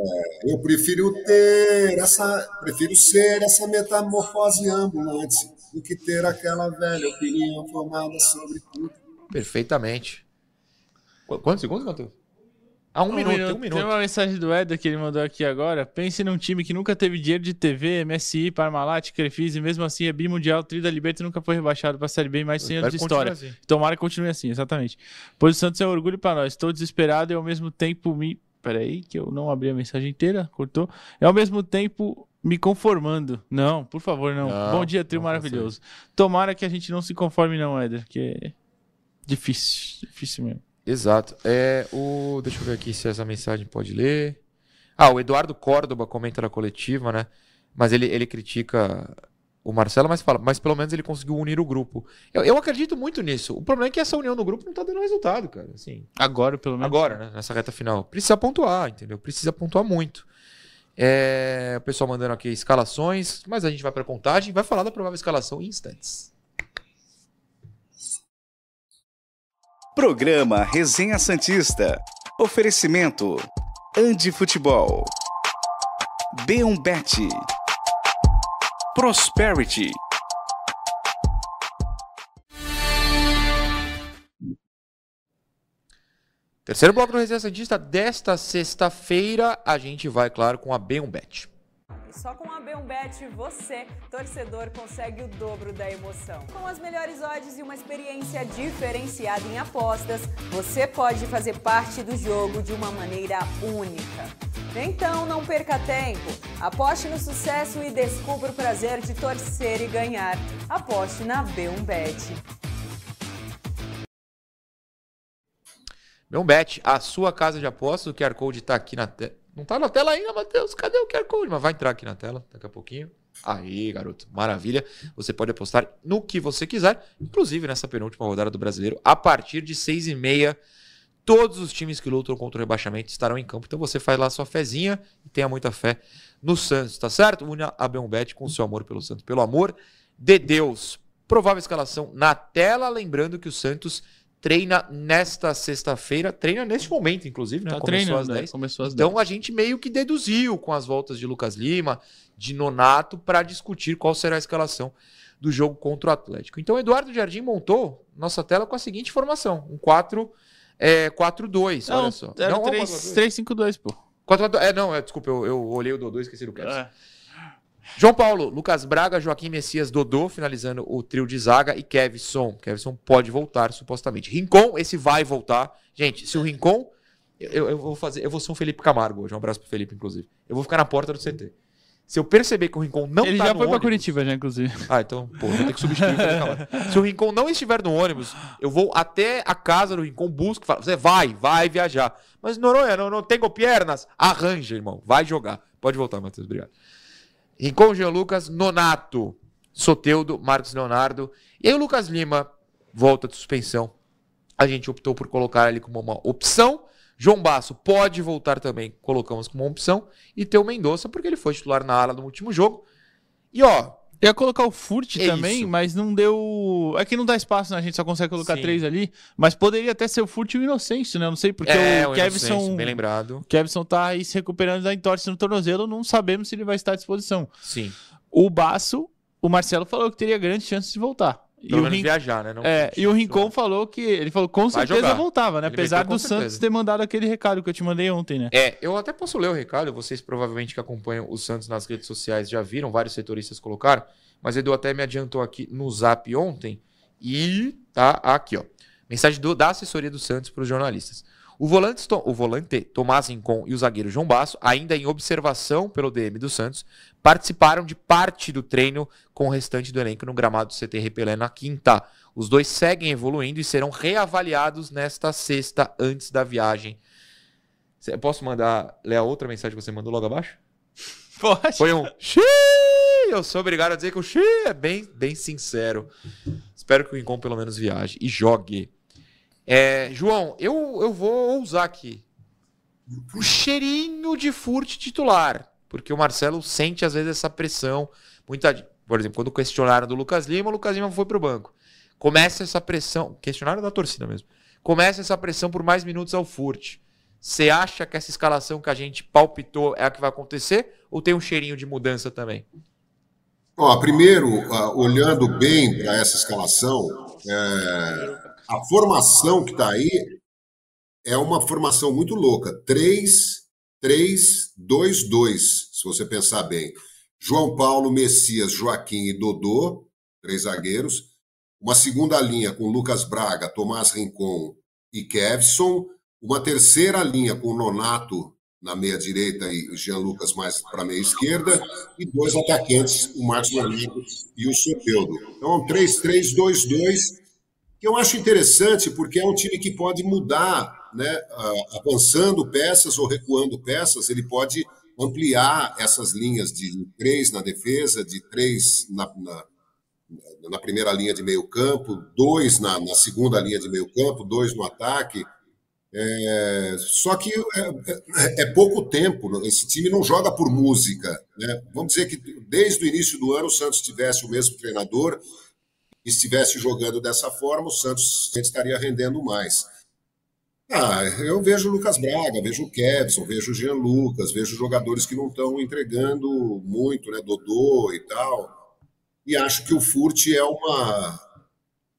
É, eu prefiro ter essa, prefiro ser essa metamorfose ambulante do que ter aquela velha opinião formada sobre tudo. Perfeitamente. Qu- Quantos segundos, Matheus? Ah, um, minuto, tem um minuto. Tem uma mensagem do Éder que ele mandou aqui agora. Pense num time que nunca teve dinheiro de TV, MSI, Parmalat, Crefis, e mesmo assim é bimundial, Tri da Liberta e nunca foi rebaixado pra Série B em mais 100 anos de história. assim. Tomara que continue assim, exatamente. Pois o Santos é um orgulho pra nós. Estou desesperado e ao mesmo tempo me... Peraí, que eu não abri a mensagem inteira, cortou. E ao mesmo tempo me conformando. Não, por favor, não. Não, Bom dia, trio maravilhoso. Tomara que a gente não se conforme não, Éder, que é difícil, difícil mesmo. Exato. É, o... Deixa eu ver aqui se essa mensagem pode ler. Ah, o Eduardo Córdoba comenta na coletiva, né? Mas ele, ele critica o Marcelo, mas fala, mas pelo menos ele conseguiu unir o grupo. Eu, eu acredito muito nisso. O problema é que essa união no grupo não tá dando resultado, cara. Assim, Agora, pelo menos. agora, né? Nessa reta final. Precisa pontuar, entendeu? Precisa pontuar muito. É, o pessoal mandando aqui escalações, mas a gente vai pra contagem e vai falar da provável escalação em instantes. Programa Resenha Santista. Oferecimento. Andi Futebol. B1Bet. Prosperity. Terceiro bloco do Resenha Santista desta sexta-feira, a gente vai, claro, com a B1Bet. E só com a B1Bet você, torcedor, consegue o dobro da emoção. Com as melhores odds e uma experiência diferenciada em apostas, você pode fazer parte do jogo de uma maneira única. Então não perca tempo. Aposte no sucesso e descubra o prazer de torcer e ganhar. Aposte na B1Bet. B1Bet, a sua casa de apostas, o QR Code tá aqui na tela. Não tá na tela ainda, Matheus. Cadê o QR Code? Mas vai entrar aqui na tela daqui a pouquinho. Aí, garoto, maravilha. Você pode apostar no que você quiser, inclusive nessa penúltima rodada do Brasileiro, a partir de seis e meia. Todos os times que lutam contra o rebaixamento estarão em campo. Então você faz lá sua fezinha e tenha muita fé no Santos, tá certo? Una a B1Bet com seu amor pelo Santos. Pelo amor de Deus. Provável escalação na tela. Lembrando que o Santos treina nesta sexta-feira. Treina neste momento, inclusive, né? Tá treinando, né? 10. Começou às Então a gente meio que deduziu com as voltas de Lucas Lima, de Nonato, para discutir qual será a escalação do jogo contra o Atlético. Então, Eduardo Jardim montou nossa tela com a seguinte formação: um 4 é, 4-2. Não, olha só. era Não, 3, 3-5-2, pô. 4 É, não, é, desculpa, eu, eu olhei o Dodô e esqueci do Kevin. João Paulo, Lucas Braga, Joaquim Messias, Dodô, finalizando o trio de zaga e Kevson. Kevson pode voltar, supostamente. Rincon, esse vai voltar. Gente, se o Rincon. Eu, eu vou fazer. Eu vou ser um Felipe Camargo hoje. Um abraço pro Felipe, inclusive. Eu vou ficar na porta do CT. Se eu perceber que o Rincon não Ele tá já no foi pra ônibus- Curitiba, já, inclusive. Ah, então, pô, vou ter que substituir o. Se o Rincon não estiver no ônibus, eu vou até a casa do Rincon, busco, falo, você vai, vai viajar. Mas Noronha, não, não tenho pernas. Arranja, irmão. Vai jogar. Pode voltar, Matheus. Obrigado. Rincon, Jean Lucas, Nonato, Soteudo, Marcos Leonardo. E aí o Lucas Lima volta de suspensão. A gente optou por colocar ele como uma opção. João Basso pode voltar também, colocamos como uma opção. E ter o Mendonça, porque ele foi titular na ala no último jogo. E ó. Ia colocar o Furt É também, isso. mas não deu. É que não dá espaço, né? A gente só consegue colocar Sim. três ali. Mas poderia até ser o Furt e o Inocêncio, né? Eu não sei, porque É, o o Kevson. Bem lembrado. O Kevson tá aí se recuperando da entorse no tornozelo, não sabemos se ele vai estar à disposição. Sim. O Baço, o Marcelo falou que teria grandes chances de voltar. Pelo o Rin- viajar, né? Não é, e o Rincon falou que. Ele falou com Vai certeza jogar. voltava, né? Ele Apesar do Santos ter mandado aquele recado que eu te mandei ontem, né? É, eu até posso ler o recado, vocês provavelmente que acompanham o Santos nas redes sociais já viram, vários setoristas colocaram, mas Edu até me adiantou aqui no zap ontem e tá aqui, ó. Mensagem do- da assessoria do Santos para os jornalistas. O volante, o volante Tomás Rincon e o zagueiro João Basso, ainda em observação pelo DM do Santos, participaram de parte do treino com o restante do elenco no gramado do CT Repelé na quinta. Os dois seguem evoluindo e serão reavaliados nesta sexta, antes da viagem. Cê- Posso mandar, ler a outra mensagem que você mandou logo abaixo? Pode. Foi um xiii. Eu sou obrigado a dizer que o xiii é bem, bem sincero. Espero que o Rincon pelo menos viaje e jogue. É, João, eu, eu vou ousar aqui. O cheirinho de furte titular. Porque o Marcelo sente às vezes essa pressão. Muita, por exemplo, quando questionaram do Lucas Lima, o Lucas Lima foi pro banco. Começa essa pressão. Questionaram da torcida mesmo. Começa essa pressão por mais minutos ao furte. Você acha que essa escalação que a gente palpitou é a que vai acontecer? Ou tem um cheirinho de mudança também? Ó, primeiro, ah, olhando bem para essa escalação, é, a formação que está aí é uma formação muito louca. 3, 3, 2, 2, se você pensar bem. João Paulo, Messias, Joaquim e Dodô, três zagueiros. Uma segunda linha com Lucas Braga, Tomás Rincon e Kevson. Uma terceira linha com Nonato na meia direita e Jean Lucas mais para a meia esquerda. E dois atacantes, o Marcos Leonardo e o Soteudo. Então, 3-3-2-2 que eu acho interessante porque é um time que pode mudar, né? avançando peças ou recuando peças, ele pode ampliar essas linhas de três na defesa, de três na, na, na primeira linha de meio campo, dois na, na segunda linha de meio campo, dois no ataque. É, só que é, é- é pouco tempo, esse time não joga por música. Né? Vamos dizer que desde o início do ano o Santos tivesse o mesmo treinador, estivesse jogando dessa forma, o Santos estaria rendendo mais. Ah, eu vejo o Lucas Braga, vejo o Kevson, vejo o Jean Lucas, vejo jogadores que não estão entregando muito, né? Dodô e tal. E acho que o Furt é uma.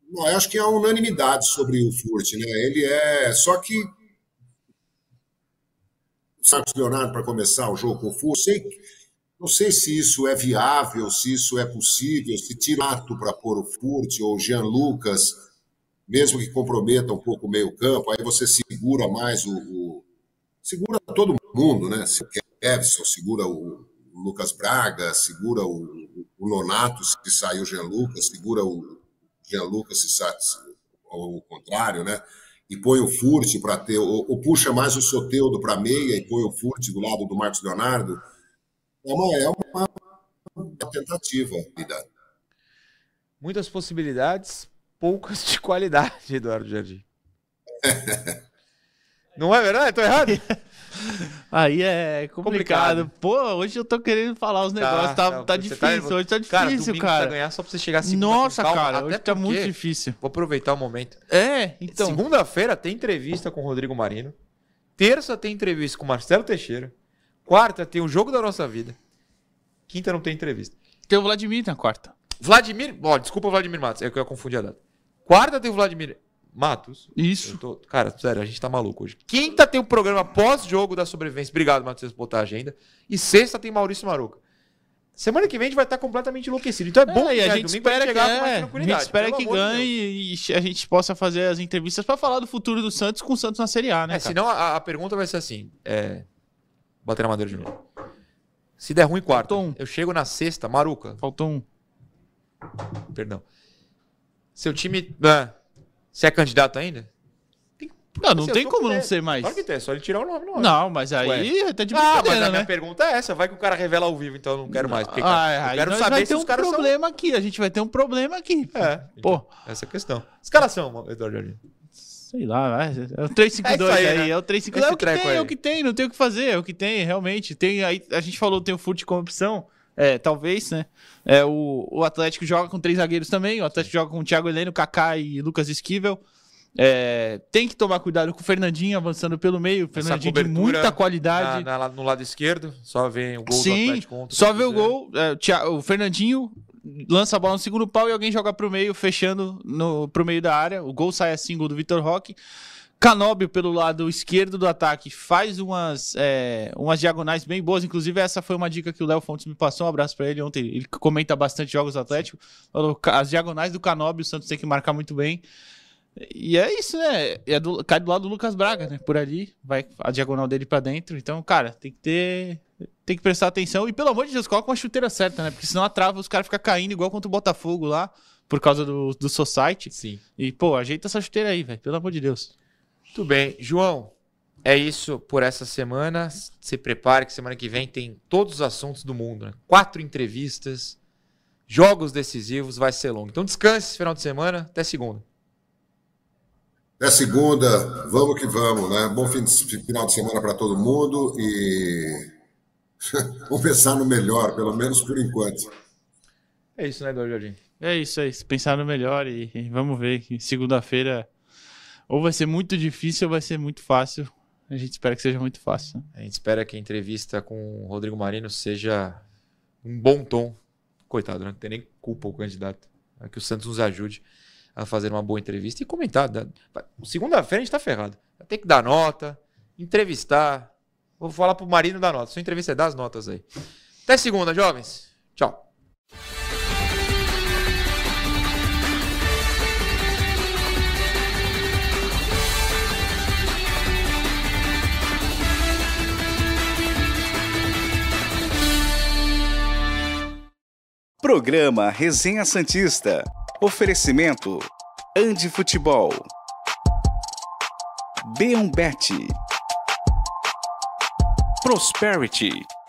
Não, acho que é uma unanimidade sobre o Furt, né? Ele é. Só que. O Santos Leonardo para começar o jogo com o Furt, sei, não sei se isso é viável, se isso é possível, se tira ato para pôr o Furt ou Jean Lucas, mesmo que comprometa um pouco o meio-campo, aí você segura mais o, o- segura todo mundo, né? Se o Kevson segura o Lucas Braga, segura o, o Nonato se sair o Jean Lucas, segura o Jean Lucas se sai ou o contrário, né? E põe o Furt para ter, ou, ou puxa mais o Soteudo para meia e põe o Furt do lado do Marcos Leonardo. É uma, é uma, uma tentativa. Muitas possibilidades, poucas de qualidade, Eduardo Jardim. Não é verdade? Tô errado? Aí é complicado. Complicado. Pô, hoje eu tô querendo falar os negócios. Tá, tá, você difícil, hoje tá Cara, difícil, domingo cara. Pra ganhar só pra você chegar segunda Nossa, com calma, cara, até hoje tá muito difícil. Vou aproveitar o momento. É, então. Segunda-feira tem entrevista com o Rodrigo Marino. Terça tem entrevista com o Marcelo Teixeira. Quarta tem o jogo da nossa vida. Quinta não tem entrevista. Tem o Vladimir na quarta. Vladimir. Ó, desculpa, Vladimir Matos. É que eu confundi a data. Quarta tem o Vladimir Matos. Isso. Tô- Cara, sério, a gente tá maluco hoje. Quinta tem o programa pós-jogo da sobrevivência. Obrigado, Matheus, por botar a agenda. E sexta tem Maurício Maruca. Semana que vem a gente vai estar completamente enlouquecido. Então é bom É, e que a é gente espera que, chegar com mais é, a gente espera que ganhe e a gente possa fazer as entrevistas pra falar do futuro do Santos com o Santos na Série A, né? É, senão a, a pergunta vai ser assim: é... bater na madeira de novo. Se der ruim, quarta. Eu chego na sexta, Maruca. Faltou um. Perdão. Seu time. Ah, você é candidato ainda? Não, não Assim, eu tem como com não ser mais. Claro que tem, é só ele tirar o nome, não. Não, mas aí Ué. tá de Ah, mas brincadeira, a minha né? pergunta é essa: vai que o cara revela ao vivo, então eu não quero mais. Porque, Ah, cara, eu aí quero saber vai se ter os um caras problema aqui. A gente vai ter um problema aqui. É. Pô, Essa é a questão. Escalação, Eduardo Jardim. Sei lá, é o 352 É aí, né? é o 352. É Esse o que tem, é aí. o que tem, não tem o que fazer, é o que tem, realmente. Tem aí, a gente falou, tem o fute como opção. É, talvez, né? É, o, o Atlético joga com três zagueiros também. O Atlético joga com o Thiago Heleno, Kaká e Lucas Esquivel. É, tem que tomar cuidado com o Fernandinho avançando pelo meio. Fernandinho de muita qualidade. na- na- no lado esquerdo, só vem o gol do Sim, Atlético contra. só vê o gol. é, o Fernandinho lança a bola no segundo pau e alguém joga pro meio, fechando no, pro meio da área. O gol sai assim, gol do Vitor Roque. Canóbio, pelo lado esquerdo do ataque, faz umas, é, umas diagonais bem boas. Inclusive, essa foi uma dica que o Léo Fontes me passou. Um abraço pra ele ontem. Ele comenta bastante jogos do Atlético. Falou, "Ca- as diagonais do Canóbio, o Santos tem que marcar muito bem. E é isso, né? É do, cai do lado do Lucas Braga, né? Por ali, vai a diagonal dele pra dentro. Então, cara, tem que ter. Tem que prestar atenção. E pelo amor de Deus, coloca uma chuteira certa, né? Porque senão atrava, os caras ficam caindo igual contra o Botafogo lá, por causa do, do Society. Sim. E, pô, ajeita essa chuteira aí, velho. Pelo amor de Deus. Muito bem. João, é isso por essa semana. Se prepare que semana que vem tem todos os assuntos do mundo, né? Quatro entrevistas, jogos decisivos, vai ser longo. Então descanse esse final de semana, até segunda. Até segunda, vamos que vamos, né? Bom fim de, final de semana para todo mundo e vamos pensar no melhor, pelo menos por enquanto. É isso, né, Eduardo Jardim? É isso, é isso. Pensar no melhor e, e vamos ver que segunda-feira ou vai ser muito difícil ou vai ser muito fácil. A gente espera que seja muito fácil. A gente espera que a entrevista com o Rodrigo Marino seja um bom tom. Coitado, né? não tem nem culpa o candidato. É que o Santos nos ajude a fazer uma boa entrevista e comentar. Segunda-feira a gente tá ferrado. Tem que dar nota, entrevistar. Vou falar pro Marino dar nota. Sua entrevista é das notas aí. Até segunda, jovens. Tchau. Programa Resenha Santista. Oferecimento Andi Futebol. B1Bet. Prosperity.